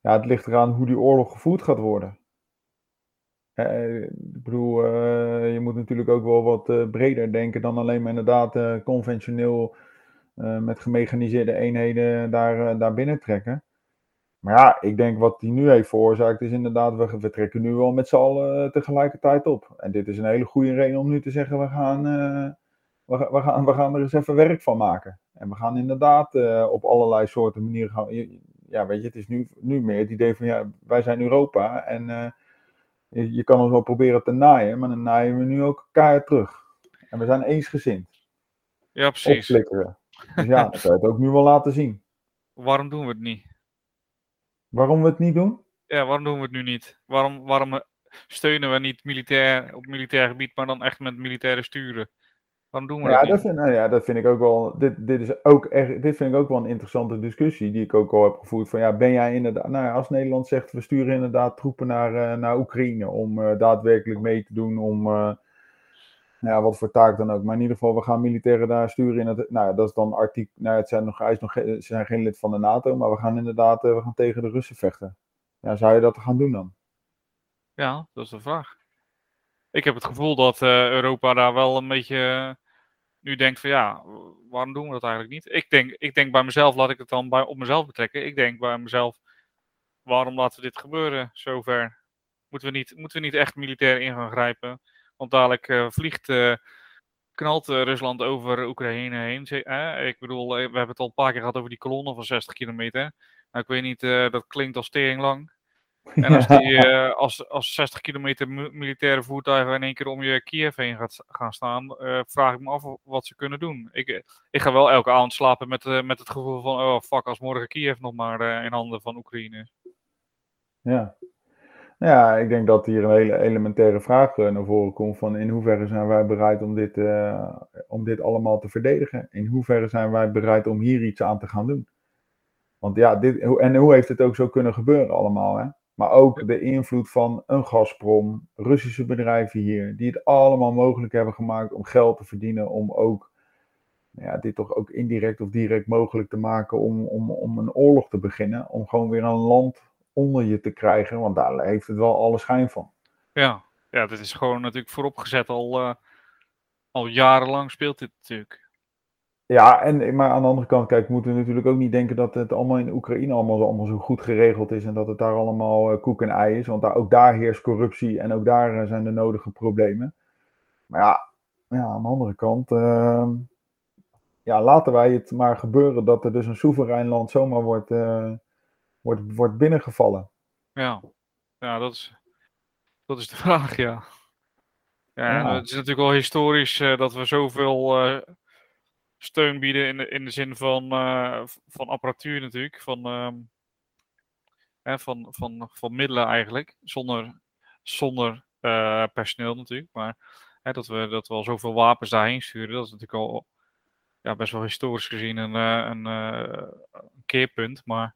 ja, het ligt eraan hoe die oorlog gevoerd gaat worden. Eh, ik bedoel, eh, je moet natuurlijk ook wel wat eh, breder denken dan alleen maar inderdaad eh, conventioneel met gemechaniseerde eenheden daar, daar binnen trekken. Maar ja, ik denk wat die nu heeft veroorzaakt is inderdaad, we, we trekken nu wel met z'n allen tegelijkertijd op. En dit is een hele goede reden om nu te zeggen, we gaan, we, we gaan, we gaan er eens even werk van maken. En we gaan inderdaad op allerlei soorten manieren gaan. Ja, weet je, het is nu, nu meer het idee van, ja, wij zijn Europa en eh, je, je kan ons wel proberen te naaien, maar dan naaien we nu ook keihard terug. En we zijn eensgezind. Ja, precies. Opflikkeren. Dus ja, dat zou je het ook nu wel laten zien. Waarom doen we het niet? Waarom we het niet doen? Ja, waarom doen we het nu niet? Waarom, waarom eh, steunen we niet militair, op militair gebied, maar dan echt met militaire sturen? Waarom doen we Ja, dat vind, nou ja, dat vind ik ook wel. Dit, dit, is ook echt, dit vind ik ook wel een interessante discussie die ik ook al heb gevoerd. Van ja, ben jij inderdaad. Nou ja, als Nederland zegt we sturen inderdaad troepen naar, eh, naar Oekraïne om eh, daadwerkelijk mee te doen. Om eh, nou ja, wat voor taak dan ook. Maar in ieder geval, we gaan militairen daar sturen in het. Nou ja, dat is dan artikel. Nou, het zijn nog, hij is nog, ze zijn geen lid van de NATO, maar we gaan inderdaad we gaan tegen de Russen vechten. Ja, zou je dat gaan doen dan? Ja, dat is de vraag. Ik heb het gevoel dat eh, Europa daar wel een beetje eh, nu denkt van ja, waarom doen we dat eigenlijk niet? Ik denk, ik denk bij mezelf, laat ik het dan bij, op mezelf betrekken. Ik denk bij mezelf, waarom laten we dit gebeuren zover? Moeten we niet, moeten we niet echt militair in gaan grijpen? Want dadelijk eh, vliegt, knalt Rusland over Oekraïne heen. Ik bedoel, we hebben het al een paar keer gehad over die kolonne van 60 kilometer. Nou, ik weet niet, dat klinkt als tering lang. En als, die, eh, als, als 60 kilometer mi- militaire voertuigen in één keer om je Kiev heen gaat, gaan staan, eh, vraag ik me af wat ze kunnen doen. Ik, eh, ik ga wel elke avond slapen met, met het gevoel van, oh fuck, als morgen Kiev nog maar in handen van Oekraïne is. Ja. Nou Ja, ik denk dat hier een hele elementaire vraag naar voren komt van in hoeverre zijn wij bereid om dit, om dit allemaal te verdedigen? In hoeverre zijn wij bereid om hier iets aan te gaan doen? Want ja, dit, en hoe heeft het ook zo kunnen gebeuren allemaal, hè? Maar ook de invloed van een Gazprom, Russische bedrijven hier, die het allemaal mogelijk hebben gemaakt om geld te verdienen, om ook nou ja, dit toch ook indirect of direct mogelijk te maken om, om, om een oorlog te beginnen, om gewoon weer een land onder je te krijgen, want daar heeft het wel alle schijn van. Ja, ja dit is gewoon natuurlijk vooropgezet al, eh, al jarenlang speelt dit natuurlijk. Ja, en, maar aan de andere kant, kijk, we moeten natuurlijk ook niet denken dat het allemaal in Oekraïne allemaal, zo- allemaal zo goed geregeld is en dat het daar allemaal eh, koek en ei is, want daar, ook daar heerst corruptie en ook daar eh, zijn de nodige problemen. Maar ja, ja aan de andere kant, ehm, ja, laten wij het maar gebeuren dat er dus een soeverein land zomaar wordt, eh, wordt, wordt binnengevallen. Ja, ja dat, is, dat is de vraag, ja. Ja, Ja. het is natuurlijk wel historisch dat we zoveel steun bieden in de, in de zin van, eh, van apparatuur natuurlijk, van, ehm, hè, van, van, van middelen eigenlijk, zonder, zonder eh, personeel natuurlijk, maar hè, dat, we, dat we al zoveel wapens daarheen sturen, dat is natuurlijk al ja, best wel historisch gezien een, eh, een, een keerpunt, maar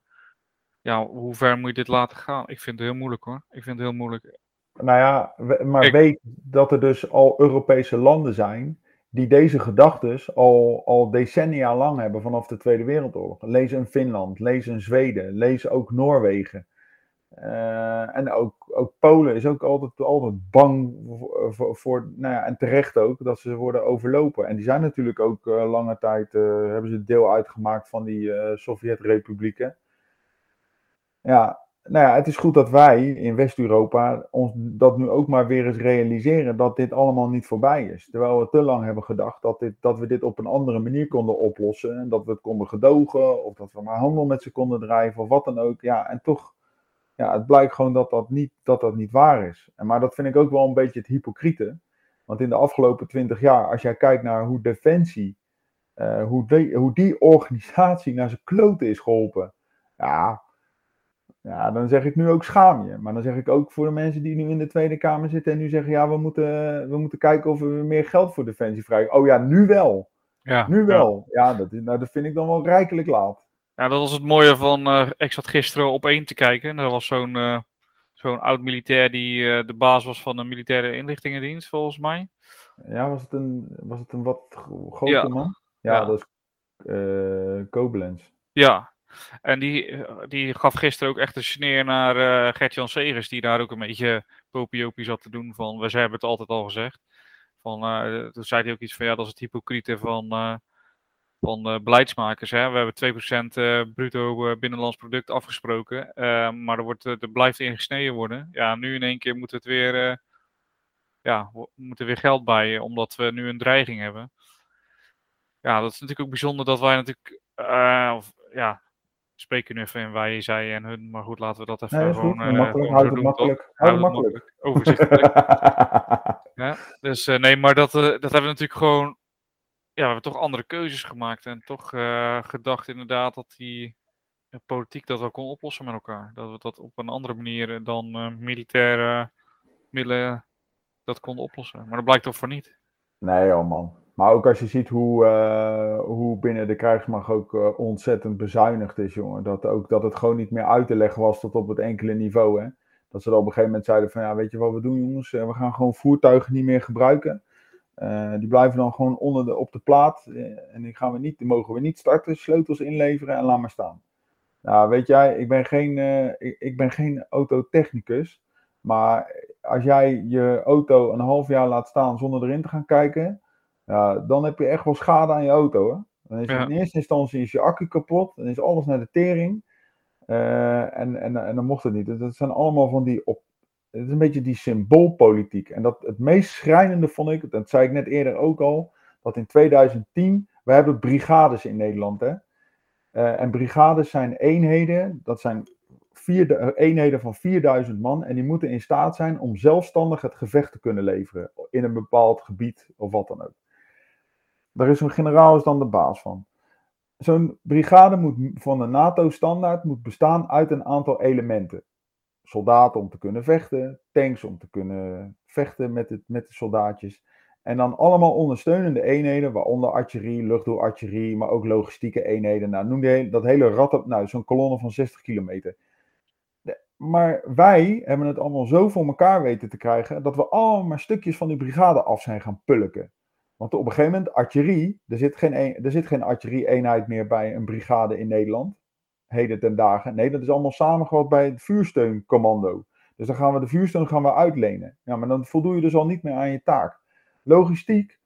ja, hoe ver moet je dit laten gaan? Ik vind het heel moeilijk hoor, ik vind het heel moeilijk. Nou ja, maar Ik- weet dat er dus al Europese landen zijn die deze gedachtes al, al decennia lang hebben vanaf de Tweede Wereldoorlog. Lees een Finland, lees een Zweden, lees ook Noorwegen. Eh, en ook, ook Polen is ook altijd, altijd bang voor, voor, nou ja, en terecht ook, dat ze worden overlopen. En die zijn natuurlijk ook eh, lange tijd, eh, hebben ze deel uitgemaakt van die Sovjet-republieken. Ja, nou ja, het is goed dat wij in West-Europa ons dat nu ook maar weer eens realiseren dat dit allemaal niet voorbij is. Terwijl we te lang hebben gedacht dat, dit, dat we dit op een andere manier konden oplossen. En dat we het konden gedogen, of dat we maar handel met ze konden drijven, of wat dan ook. Ja, en toch, ja, het blijkt gewoon dat dat niet, dat dat niet waar is. En, maar dat vind ik ook wel een beetje het hypocriete. Want in de afgelopen twintig jaar, als jij kijkt naar hoe Defensie, eh, hoe, hoe die organisatie naar zijn kloten is geholpen. Ja, ja, dan zeg ik nu ook schaam je. Maar dan zeg ik ook voor de mensen die nu in de Tweede Kamer zitten en nu zeggen, ja, we moeten, we moeten kijken of we meer geld voor Defensie vrij. Oh ja, nu wel. Ja, Nu wel. Ja, dat, is- nou, dat vind ik dan wel rijkelijk laat. Ja, dat was het mooie van. eh ik zat gisteren op één te kijken. En er was zo'n eh, zo'n oud militair die eh, de baas was van een militaire inlichtingendienst, volgens mij. Ja, was het een, was het een wat gro- grote Ja. man? Ja, Ja. dat is Koblenz. Ja. En die, eh, die gaf gisteren ook echt een sneer naar eh Gert-Jan Segers, die daar ook een beetje popiopie zat te doen van, we hebben het altijd al gezegd. Van, eh, toen zei hij ook iets van, ja, dat is het hypocriete van, van beleidsmakers. Hè? We hebben 2% eh bruto binnenlands product afgesproken, maar er, wordt, er blijft in gesneden worden. Ja, nu in één keer moet het weer, ja, wo- moet er weer geld bij, omdat we nu een dreiging hebben. Ja, dat is natuurlijk ook bijzonder dat wij natuurlijk, ja, spreken nu even in wij, zij en hun, maar goed, laten we dat even Nee, gewoon, eh, makkelijk. Houd het makkelijk. Houd. Overzichtelijk. Ja, dus eh, nee, maar dat, eh, dat hebben we natuurlijk gewoon. Ja, we hebben toch andere keuzes gemaakt en toch gedacht inderdaad dat die politiek dat wel kon oplossen met elkaar. Dat we dat op een andere manier dan militaire middelen dat konden oplossen. Maar dat blijkt toch voor niet. Nee, joh man. Maar ook als je ziet hoe, eh, hoe binnen de krijgsmacht ook eh, ontzettend bezuinigd is, jongen. Dat, ook, dat het gewoon niet meer uit te leggen was tot op het enkele niveau. Hè? Dat ze er op een gegeven moment zeiden van, ja, weet je wat we doen jongens? Eh, we gaan gewoon voertuigen niet meer gebruiken. Die blijven dan gewoon onder de, op de plaat. en die, gaan we niet, mogen we niet starten, sleutels inleveren en laat maar staan. Nou, weet jij, ik ben geen, ik ben geen autotechnicus. Maar als jij je auto een half jaar laat staan zonder erin te gaan kijken, ja, dan heb je echt wel schade aan je auto. Hè? Dan is Ja. in eerste instantie is je accu kapot, dan is alles naar de tering. Eh, en, en, en dan mocht het niet. Dus Dat zijn allemaal van die op. Het is een beetje die symboolpolitiek. En dat het meest schrijnende vond ik, dat zei ik net eerder ook al, dat in 2010, we hebben brigades in Nederland. Hè? Eh, en brigades zijn eenheden, dat zijn eh, eenheden van 4000 man. En die moeten in staat zijn om zelfstandig het gevecht te kunnen leveren in een bepaald gebied of wat dan ook. Daar is een generaal is dan de baas van. Zo'n brigade moet van de NATO-standaard moet bestaan uit een aantal elementen. Soldaten om te kunnen vechten, tanks om te kunnen vechten met, het, met de soldaatjes. En dan allemaal ondersteunende eenheden, waaronder artillerie, luchtdoorartillerie, maar ook logistieke eenheden. Nou, noem die, dat hele rat op, nou, zo'n kolonne van 60 kilometer. Maar wij hebben het allemaal zo voor elkaar weten te krijgen, dat we allemaal stukjes van die brigade af zijn gaan pulken. Want op een gegeven moment, artillerie, er zit geen, een- er zit geen artillerie-eenheid meer bij een brigade in Nederland. Heden ten dagen. Nee, dat is allemaal samengevat bij het vuursteuncommando. Dus dan gaan we de vuursteun gaan we uitlenen. Ja, maar dan voldoe je dus al niet meer aan je taak. Logistiek.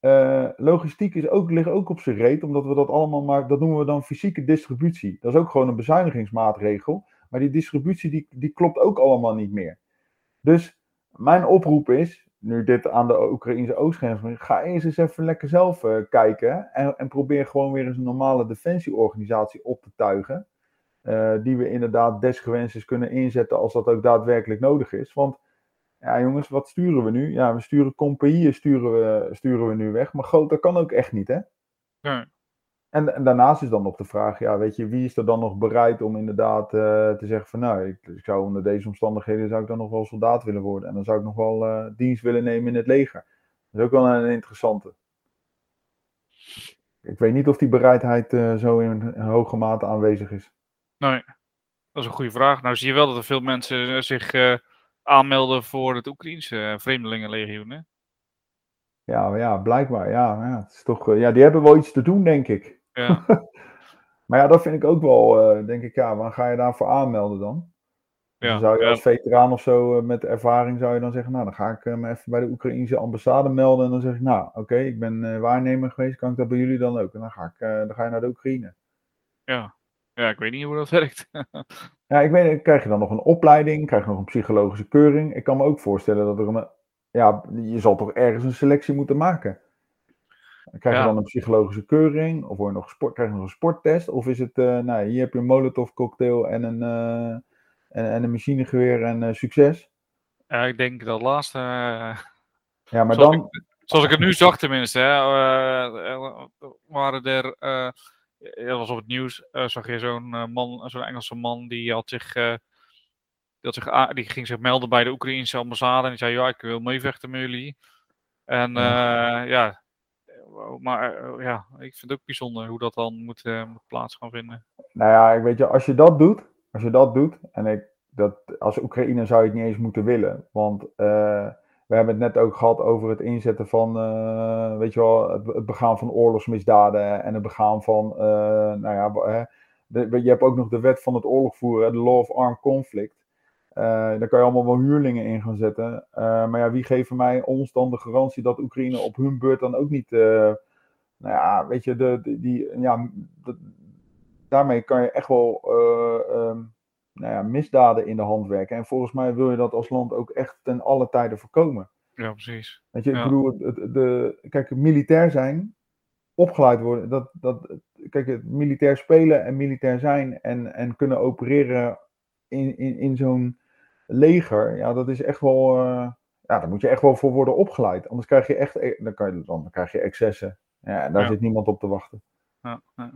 eh, logistiek is ook, ligt ook op zijn reet, omdat we dat allemaal maar, dat noemen we dan fysieke distributie. Dat is ook gewoon een bezuinigingsmaatregel. Maar die distributie die, die klopt ook allemaal niet meer. Dus mijn oproep is, nu dit aan de Oekraïnse oostgrens ga eens eens even lekker zelf eh, kijken en, en probeer gewoon weer eens een normale defensieorganisatie op te tuigen. eh, die we inderdaad desgewenst eens kunnen inzetten als dat ook daadwerkelijk nodig is. Want ja jongens, wat sturen we nu? Ja, we sturen compagnieën sturen we, sturen we nu weg. Maar dat kan ook echt niet, hè? Nee. En, en daarnaast is dan nog de vraag, ja, weet je, wie is er dan nog bereid om inderdaad eh, te zeggen van, nou, ik, ik zou onder deze omstandigheden, zou ik dan nog wel soldaat willen worden. En dan zou ik nog wel eh, dienst willen nemen in het leger. Dat is ook wel een interessante. Ik weet niet of die bereidheid eh, zo in hoge mate aanwezig is. Nee, dat is een goede vraag. Nou zie je wel dat er veel mensen zich aanmelden voor het Oekraïense Vreemdelingenlegioen, hè? Ja, ja, blijkbaar. Ja, ja, het is toch, ja, die hebben wel iets te doen, denk ik. Ja, Maar ja, dat vind ik ook wel, eh, denk ik, ja, waar ga je daarvoor aanmelden dan? ja, Dan zou je als veteraan of zo eh, met ervaring zou je dan zeggen, nou dan ga ik eh, me even bij de Oekraïnse ambassade melden en dan zeg ik, nou oké, ik ben waarnemer geweest, kan ik dat bij jullie dan ook? En dan ga, ik, dan ga je naar de Oekraïne. ja. ja, ik weet niet hoe dat werkt. Ja, ik weet niet, krijg je dan nog een opleiding, krijg je nog een psychologische keuring? Ik kan me ook voorstellen dat er een, ja, je zal toch ergens een selectie moeten maken. Krijg je Ja. dan een psychologische keuring? Of word je nog sport, krijg je nog een sporttest? Of is het, eh, nou hier heb je een molotov cocktail en een, eh, en, en een machinegeweer en eh, succes? ja, ik denk dat laatste. Ja, maar zoals, dan, ik, zoals ik het nu zag tenminste, hè, waren er, dat was op het nieuws, zag je zo'n man, zo'n Engelse man, die had zich, die, had zich die ging zich melden bij de Oekraïnse ambassade en die zei, ja, ik wil meevechten met jullie. En ja, maar eh, ja, ik vind het ook bijzonder hoe dat dan moet, eh, moet plaats gaan vinden. nou ja, ik weet je, als je dat doet, als je dat doet, en ik, dat, als Oekraïne zou je het niet eens moeten willen, want eh, we hebben het net ook gehad over het inzetten van, weet je wel, het, begaan van oorlogsmisdaden en het begaan van, nou ja, je hebt ook nog de wet van het oorlogvoeren, de Law of Armed Conflict. Eh, daar kan je allemaal wel huurlingen in gaan zetten. Eh, maar ja, wie geeft mij ons dan de garantie dat Oekraïne op hun beurt dan ook niet, eh, nou ja, weet je, de, de- die, ja, daarmee kan je echt wel ehm, nou ja, misdaden in de hand werken. En volgens mij wil je dat als land ook echt ten alle tijden voorkomen. Ja, precies. Weet je, ik Ja. bedoel, het, het- de, kijk, militair zijn, opgeleid worden, dat, dat, kijk, het militair spelen en militair zijn en, en kunnen opereren in, in, in zo'n leger, ja, dat is echt wel, eh, ja, daar moet je echt wel voor worden opgeleid. Anders krijg je echt, eh, dan, kan je, dan krijg je excessen. Ja, en daar Ja. zit niemand op te wachten. Ja, ja.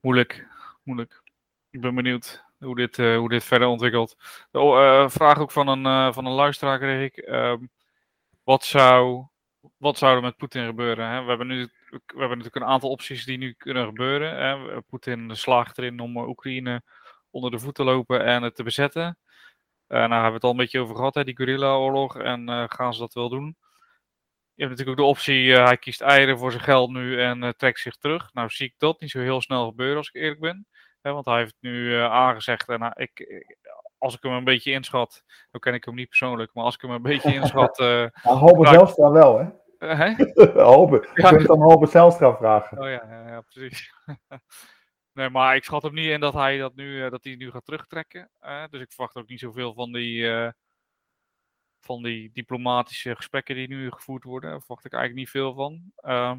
Moeilijk, moeilijk. Ik ben benieuwd hoe dit, eh, hoe dit verder ontwikkelt. De oh, eh, vraag ook van een, van een luisteraar kreeg ik. ehm, wat, zou, wat zou er met Poetin gebeuren? Hè? We, hebben nu, we hebben natuurlijk een aantal opties die nu kunnen gebeuren. Hè? Poetin slaagt erin om Oekraïne onder de voet te lopen en het te bezetten. Eh nou hebben we het al een beetje over gehad, hè, die guerrilla-oorlog. En eh, gaan ze dat wel doen? Je hebt natuurlijk ook de optie, eh, hij kiest eieren voor zijn geld nu en trekt zich terug. Nou zie ik dat niet zo heel snel gebeuren, als ik eerlijk ben. Hè, want hij heeft nu aangezegd. En nou, ik, ik- als ik hem een beetje inschat, dan ken ik hem niet persoonlijk, maar als ik hem een beetje inschat. Ja, Halbe Ja. Zijlstra wel, hè? hè? Halbe. Ja. Je kunt het dan Halbe Zijlstra vragen. Oh ja, ja, ja precies. nee, maar ik schat hem niet in dat hij dat nu, eh, dat hij nu gaat terugtrekken. dus ik verwacht ook niet zoveel van die, eh, van die diplomatische gesprekken die nu gevoerd worden. Daar verwacht ik eigenlijk niet veel van. Ehm,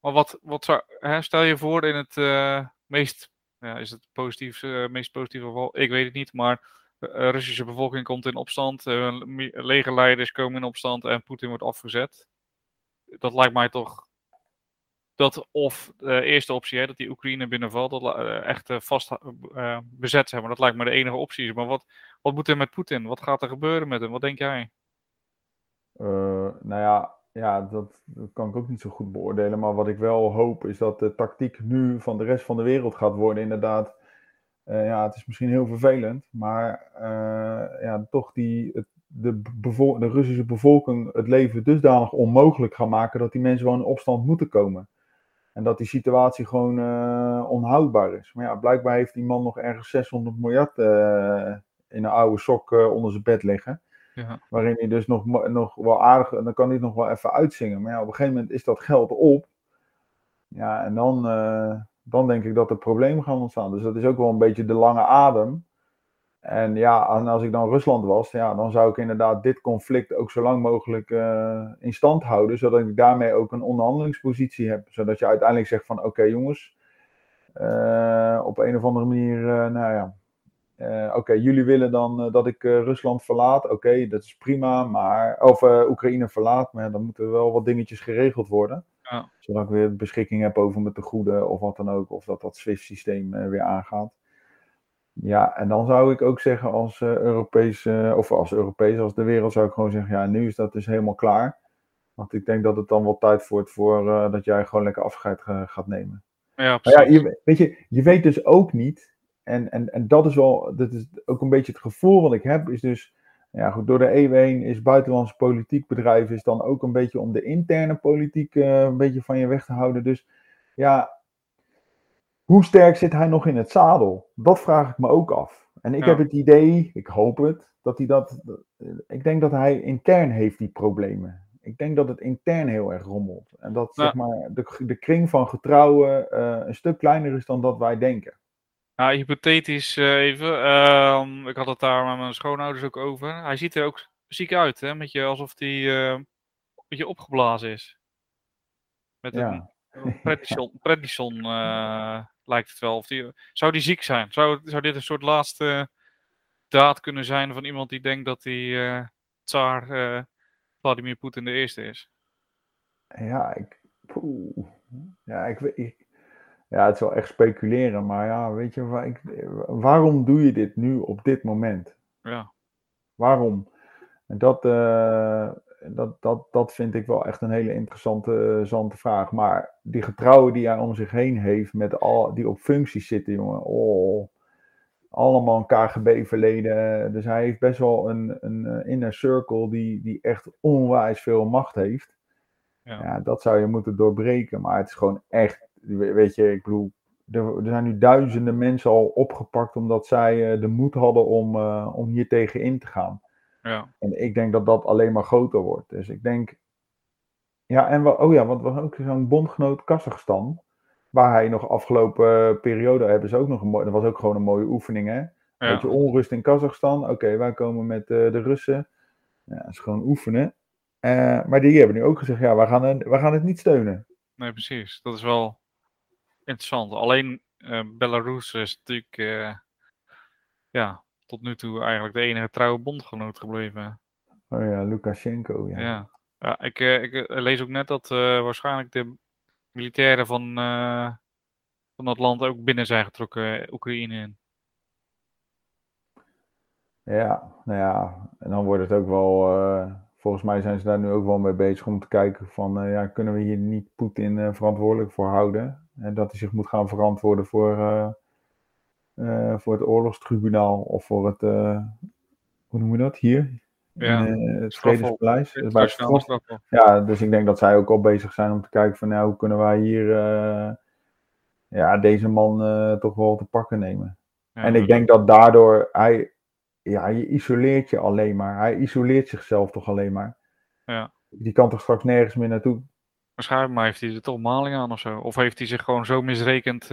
maar wat, wat zou, hè, stel je voor in het eh, meest, ja, is het positief, meest positieve geval? Ik weet het niet, maar de Russische bevolking komt in opstand, legerleiders komen in opstand en Poetin wordt afgezet. Dat lijkt mij toch dat of de eerste optie, hè, dat die Oekraïne binnenvalt, dat eh, echt eh, vast eh, bezet zijn. Maar dat lijkt me de enige optie. Maar wat, wat moet er met Poetin? Wat gaat er gebeuren met hem? Wat denk jij? Eh, nou ja, ja dat, kan ik ook niet zo goed beoordelen. Maar wat ik wel hoop is dat de tactiek nu van de rest van de wereld gaat worden. Inderdaad, eh, ja, het is misschien heel vervelend. Maar eh, ja, toch die, het, de, de Russische bevolking het leven dusdanig onmogelijk gaan maken. dat die mensen gewoon in opstand moeten komen. En dat die situatie gewoon eh, onhoudbaar is. Maar ja, blijkbaar heeft die man nog ergens 600 miljard eh, in een oude sok eh, onder zijn bed liggen. Ja. Waarin hij dus nog, nog wel aardig, en dan kan hij het nog wel even uitzingen. Maar ja, op een gegeven moment is dat geld op. Ja, en dan, dan denk ik dat er problemen gaan ontstaan. Dus dat is ook wel een beetje de lange adem. En ja, en als ik dan Rusland was, ja, dan zou ik inderdaad dit conflict ook zo lang mogelijk eh, in stand houden. Zodat ik daarmee ook een onderhandelingspositie heb. Zodat je uiteindelijk zegt van oké jongens, eh, op een of andere manier, eh, nou ja, oké, jullie willen dan dat ik Rusland verlaat. Oké, dat is prima, maar. Of Oekraïne verlaat, maar dan moeten wel wat dingetjes geregeld worden. Ja. Zodat ik weer beschikking heb over mijn tegoeden of wat dan ook. Of dat dat SWIFT-systeem weer aangaat. Ja, en dan zou ik ook zeggen als eh Europees, eh, of als Europees, als de wereld, zou ik gewoon zeggen, ja, nu is dat dus helemaal klaar. Want ik denk dat het dan wel tijd wordt voor eh, dat jij gewoon lekker afscheid ga- gaat nemen. Ja, Maar ja, je, weet je, je weet dus ook niet, en, en, en dat is wel, dat is ook een beetje het gevoel wat ik heb, is dus, ja goed, door de eeuwen heen is buitenlandse politiek bedrijven is dan ook een beetje om de interne politiek een beetje van je weg te houden. Dus ja, hoe sterk zit hij nog in het zadel? Dat vraag ik me ook af. En ik Ja. heb het idee, ik hoop het, dat hij dat, ik denk dat hij intern heeft die problemen. Ik denk dat het intern heel erg rommelt. En dat Ja. zeg maar, de, de kring van getrouwen eh, een stuk kleiner is dan dat wij denken. Ja, hypothetisch eh, even. ehm, ik had het daar met mijn schoonouders ook over. Hij ziet er ook ziek uit, hè? Met je, alsof hij eh, een beetje opgeblazen is. Met Ja. Prednison, prednison eh, lijkt het wel. Of die, zou die ziek zijn? Zou, zou dit een soort laatste daad kunnen zijn van iemand die denkt dat hij eh tsaar eh, Vladimir Poetin de eerste is? Ja, ik, poeh. ja, ik, weet- ik, ja, het is wel echt speculeren, maar ja, weet je, waar ik, waarom doe je dit nu op dit moment? Ja, Waarom? En dat, dat, dat, dat vind ik wel echt een hele interessante, interessante vraag. Maar die getrouwen die hij om zich heen heeft, met al, die op functies zitten, jongen. Oh, allemaal een KGB-verleden. Dus hij heeft best wel een, een eh, inner circle die, die echt onwijs veel macht heeft. Ja. Ja. dat zou je moeten doorbreken. Maar het is gewoon echt, we- weet je, ik bedoel, er, er zijn nu duizenden mensen al opgepakt omdat zij eh, de moed hadden om, eh, om hier tegen in te gaan. Ja, En ik denk dat dat alleen maar groter wordt. Dus ik denk. Ja, en oh ja, want we hadden ook zo'n bondgenoot Kazachstan. Waar hij nog afgelopen periode hebben ze ook nog een mooi. Dat was ook gewoon een mooie oefening, hè? Weet je, ja. onrust in Kazachstan. Oké, wij komen met eh, de Russen. Ja, dat is gewoon oefenen. Eh, maar die hebben nu ook gezegd: ja, wij gaan, het- wij gaan het niet steunen. Nee, precies. Dat is wel interessant. Alleen eh, Belarus is natuurlijk eh, ja, tot nu toe eigenlijk de enige trouwe bondgenoot gebleven. Oh ja, Lukashenko. Ja. Ja, ja ik, eh, ik eh, lees ook net dat eh, waarschijnlijk de militairen van, van dat land ook binnen zijn getrokken, Oekraïne in. Ja, nou ja, en dan wordt het ook wel, volgens mij zijn ze daar nu ook wel mee bezig om te kijken van, ja, kunnen we hier niet Poetin verantwoordelijk voor houden? En dat hij zich moet gaan verantwoorden voor, eh, voor het oorlogstribunaal of voor het, eh, hoe noemen we dat, hier? Ja, In, eh, het. Vredespaleis. Dus bij het ja, dus ik denk dat zij ook al bezig zijn om te kijken van, nou, hoe kunnen wij hier, ja, deze man toch wel te pakken nemen? Ja, En ik denk dat daardoor hij, ja, je isoleert je alleen maar. Hij isoleert zichzelf toch alleen maar. Ja. Die kan toch straks nergens meer naartoe. Waarschijnlijk maar heeft hij er toch maling aan of zo. Of heeft hij zich gewoon zo misrekend.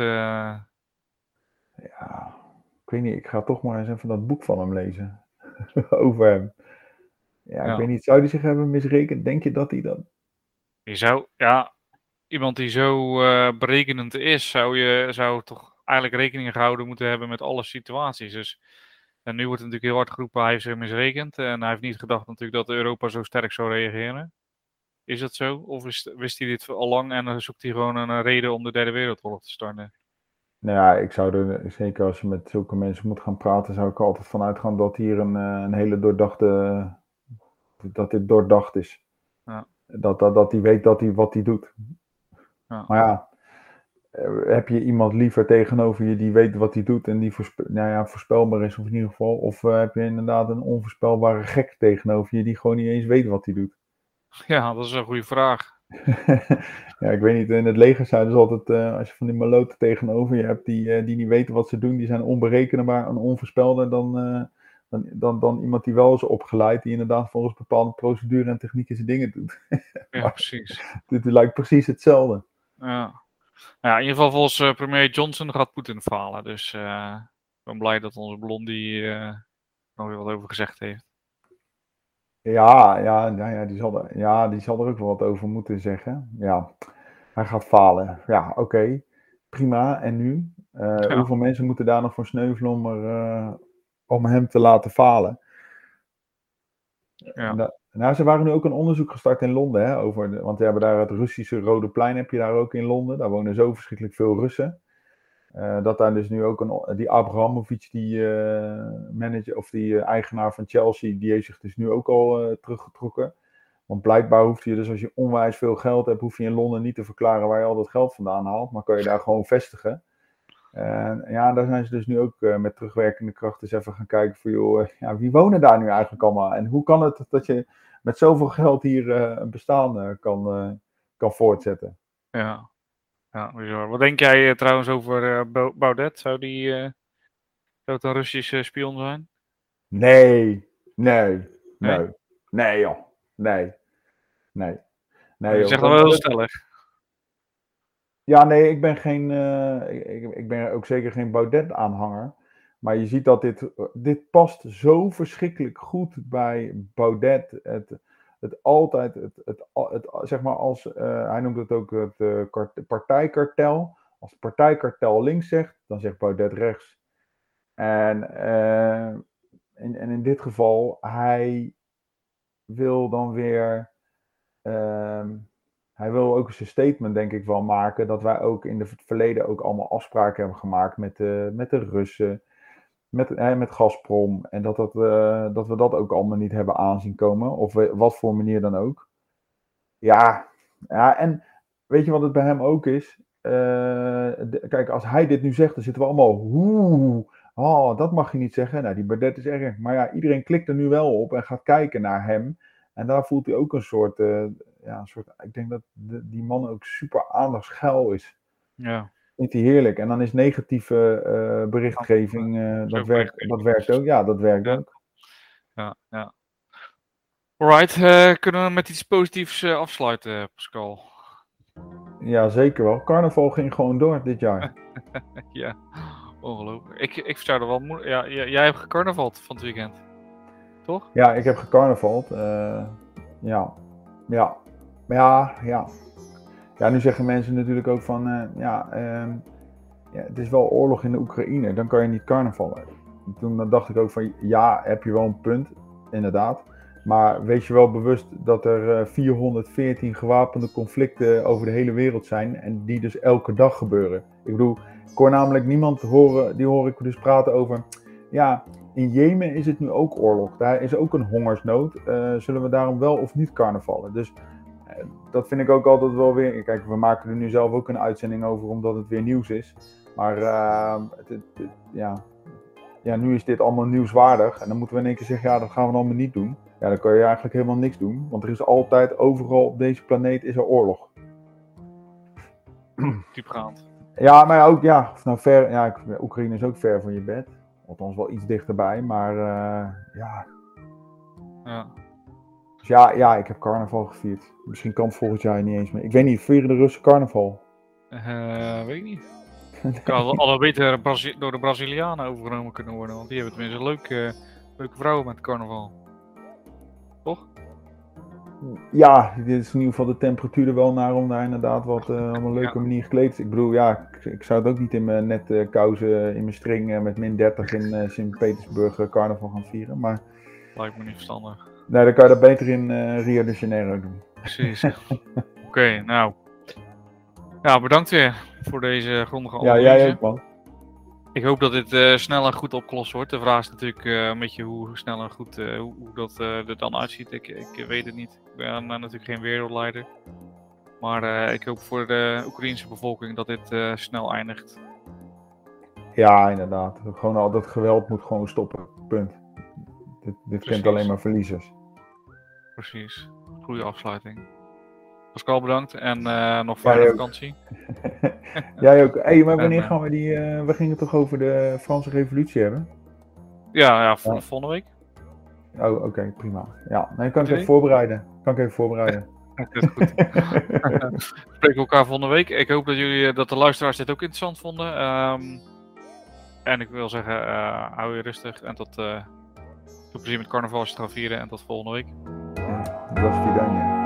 Ja, ik weet niet, ik ga toch maar eens even dat boek van hem lezen. Over hem. Ja, Ja. ik weet niet, zou hij zich hebben misrekend? Denk je dat hij dat... Je zou, ja, iemand die zo eh, berekenend is, zou je zou toch eigenlijk rekening gehouden moeten hebben met alle situaties. Dus, en nu wordt het natuurlijk heel hard geroepen, hij heeft zich misrekend. En hij heeft niet gedacht natuurlijk dat Europa zo sterk zou reageren. Is dat zo? Of is, wist hij dit al lang en dan zoekt hij gewoon een reden om de derde wereldoorlog te starten? Nou ja, ik zou er, zeker als je met zulke mensen moet gaan praten, zou ik er altijd van uitgaan dat hier een, eh, een hele doordachte, dat dit doordacht is. Ja. Dat, dat, dat hij weet dat hij wat hij doet. Ja. Maar ja, eh, heb je iemand liever tegenover je die weet wat hij doet en die voorspe- nou ja, voorspelbaar is, of in ieder geval, of eh, heb je inderdaad een onvoorspelbare gek tegenover je die gewoon niet eens weet wat hij doet? Ja, dat is een goede vraag. ja, ik weet niet, in het leger zeiden ze altijd, eh, als je van die maloten tegenover je hebt die, eh, die niet weten wat ze doen, die zijn onberekenbaar en onvoorspelbaar dan, eh, dan, dan, dan iemand die wel is opgeleid, die inderdaad volgens bepaalde procedure en technieken zijn dingen doet. Ja, precies. Dit lijkt precies hetzelfde. Ja. Ja, in ieder geval volgens premier Johnson gaat Poetin falen. Dus ik ben blij dat onze blondie nog weer wat over gezegd heeft. Ja, ja, nou ja, die zal er, ja, die zal er ook wel wat over moeten zeggen. Ja, hij gaat falen. Ja, oké. Prima. En nu? Eh, Ja. Hoeveel mensen moeten daar nog voor sneuvelen om er, eh, om hem te laten falen. Ja. Da- nou, ze waren nu ook een onderzoek gestart in Londen, hè, over de, want die hebben daar het Russische Rode Plein, heb je daar ook in Londen. Daar wonen zo verschrikkelijk veel Russen. Eh, dat daar dus nu ook een, die Abramovic, die eh, manager of die eh, eigenaar van Chelsea, die heeft zich dus nu ook al teruggetrokken. Want blijkbaar hoef je dus als je onwijs veel geld hebt, hoef je in Londen niet te verklaren waar je al dat geld vandaan haalt, maar kan je daar gewoon vestigen. En ja, daar zijn ze dus nu ook met terugwerkende kracht eens even gaan kijken voor, joh, ja, wie wonen daar nu eigenlijk allemaal? En hoe kan het dat je met zoveel geld hier een bestaan kan, kan voortzetten? Ja. Ja, bizar. Wat denk jij eh, trouwens over eh, Bau- Baudet? Zou die eh, zou het een Russische spion zijn? Nee, nee, Nee? nee, nee joh, nee, nee. Nee, je zegt dat wel heel stellig. Ja, nee, ik ben geen. eh, ik, ik- ik ben ook zeker geen Baudet-aanhanger. Maar je ziet dat dit, dit past zo verschrikkelijk goed bij Baudet. Het, het altijd, het, het, het, zeg maar als, eh, hij noemt het ook het eh, kart- partijkartel. Als het partijkartel links zegt, dan zegt Baudet rechts. En, eh, en, en in dit geval, hij wil dan weer. ehm, hij wil ook eens een statement, denk ik wel, maken. Dat wij ook in het verleden ook allemaal afspraken hebben gemaakt met de, met de Russen. Met, eh, met Gazprom. En dat, dat, eh, dat we dat ook allemaal niet hebben aanzien komen. Of wat voor manier dan ook. Ja, ja, en weet je wat het bij hem ook is? Eh, kijk, als hij dit nu zegt, dan zitten we allemaal. Oeh, oh, dat mag je niet zeggen. Nou, die Baudet is erg. Maar ja, iedereen klikt er nu wel op en gaat kijken naar hem. En daar voelt hij ook een soort. eh, ja, een soort ik denk dat die man ook super aandachtsgeil is. Ja. Vindt hij heerlijk. En dan is negatieve eh, berichtgeving. eh, dat, werkt, dat werkt ook. Ja, dat werkt Ja. ook. Ja, ja. Alright, eh, kunnen we met iets positiefs afsluiten, Pascal? Ja, zeker wel. Carnaval ging gewoon door dit jaar. ja, ongelooflijk. Ik, ik zou er wel moe- Ja, jij, hebt gecarnavald van het weekend. Toch? Ja, ik heb gecarnavald. ja. Ja. Ja, ja. Ja, nu zeggen mensen natuurlijk ook van, eh, ja, ehm, ja, het is wel oorlog in de Oekraïne, dan kan je niet carnavallen. Toen dacht ik ook van, ja, heb je wel een punt, inderdaad. Maar wees je wel bewust dat er eh, 414 gewapende conflicten over de hele wereld zijn en die dus elke dag gebeuren. Ik bedoel, ik hoor namelijk niemand horen, die hoor ik dus praten over, ja, in Jemen is het nu ook oorlog. Daar is ook een hongersnood. Eh, zullen we daarom wel of niet carnavallen? Dus eh, dat vind ik ook altijd wel weer. Kijk, we maken er nu zelf ook een uitzending over, omdat het weer nieuws is. Maar eh, het, het- het- ja. ja, nu is dit allemaal nieuwswaardig. En dan moeten we in één keer zeggen, ja, dat gaan we allemaal niet doen. Ja, dan kan je eigenlijk helemaal niks doen. Want er is altijd, overal op deze planeet is er oorlog. Diepgaand. Ja, maar ook, ja, nou ver, ja, Oekraïne is ook ver van je bed. Althans wel iets dichterbij, maar eh, ja, Ja. Ja, ja, ik heb carnaval gevierd. Misschien kan het volgend jaar niet eens meer. Ik weet niet, vieren de Russen carnaval? Eh, weet ik niet. Kan al, al beter door de Brazilianen overgenomen kunnen worden. Want die hebben tenminste leuke, leuke vrouwen met carnaval. Toch? Ja, dit is in ieder geval de temperatuur er wel naar om daar inderdaad wat eh, op een leuke Ja. manier gekleed te Ik bedoel, ja, ik, ik zou het ook niet in mijn nette kousen, in mijn string eh, met min 30 in eh, Sint-Petersburg eh, carnaval gaan vieren. Maar Lijkt me niet verstandig. Nee, dan kan je dat beter in eh, Rio de Janeiro doen. Precies. Oké, nou. Ja, bedankt weer voor deze grondige Ja, analyse. jij ook man. Ik hoop dat dit eh, snel en goed opgelost wordt. De vraag is natuurlijk eh, een beetje hoe snel en goed hoe, hoe dat er dan uitziet. Ik, ik weet het niet. Ik ben natuurlijk geen wereldleider. Maar ik hoop voor de Oekraïnse bevolking dat dit snel eindigt. Ja, inderdaad. Gewoon al dat geweld moet gewoon stoppen. Punt. Dit, dit kent alleen maar verliezers. Precies. Goede afsluiting. Pascal bedankt en eh, nog fijne Jij vakantie. Jij ook. Hé, maar wanneer En, eh, gaan we die... eh, we gingen toch over de Franse revolutie hebben? Ja, ja, vol- Ja. volgende week. Oh, oké, prima. Ja, nee, kan ik even voorbereiden. Kan ik even voorbereiden. Dat is goed. We spreken elkaar volgende week. Ik hoop dat jullie, dat de luisteraars dit ook interessant vonden. Ehm, en ik wil zeggen, hou je rustig en tot, veel plezier met carnaval als je het gaat vieren en tot volgende week. Do widzenia.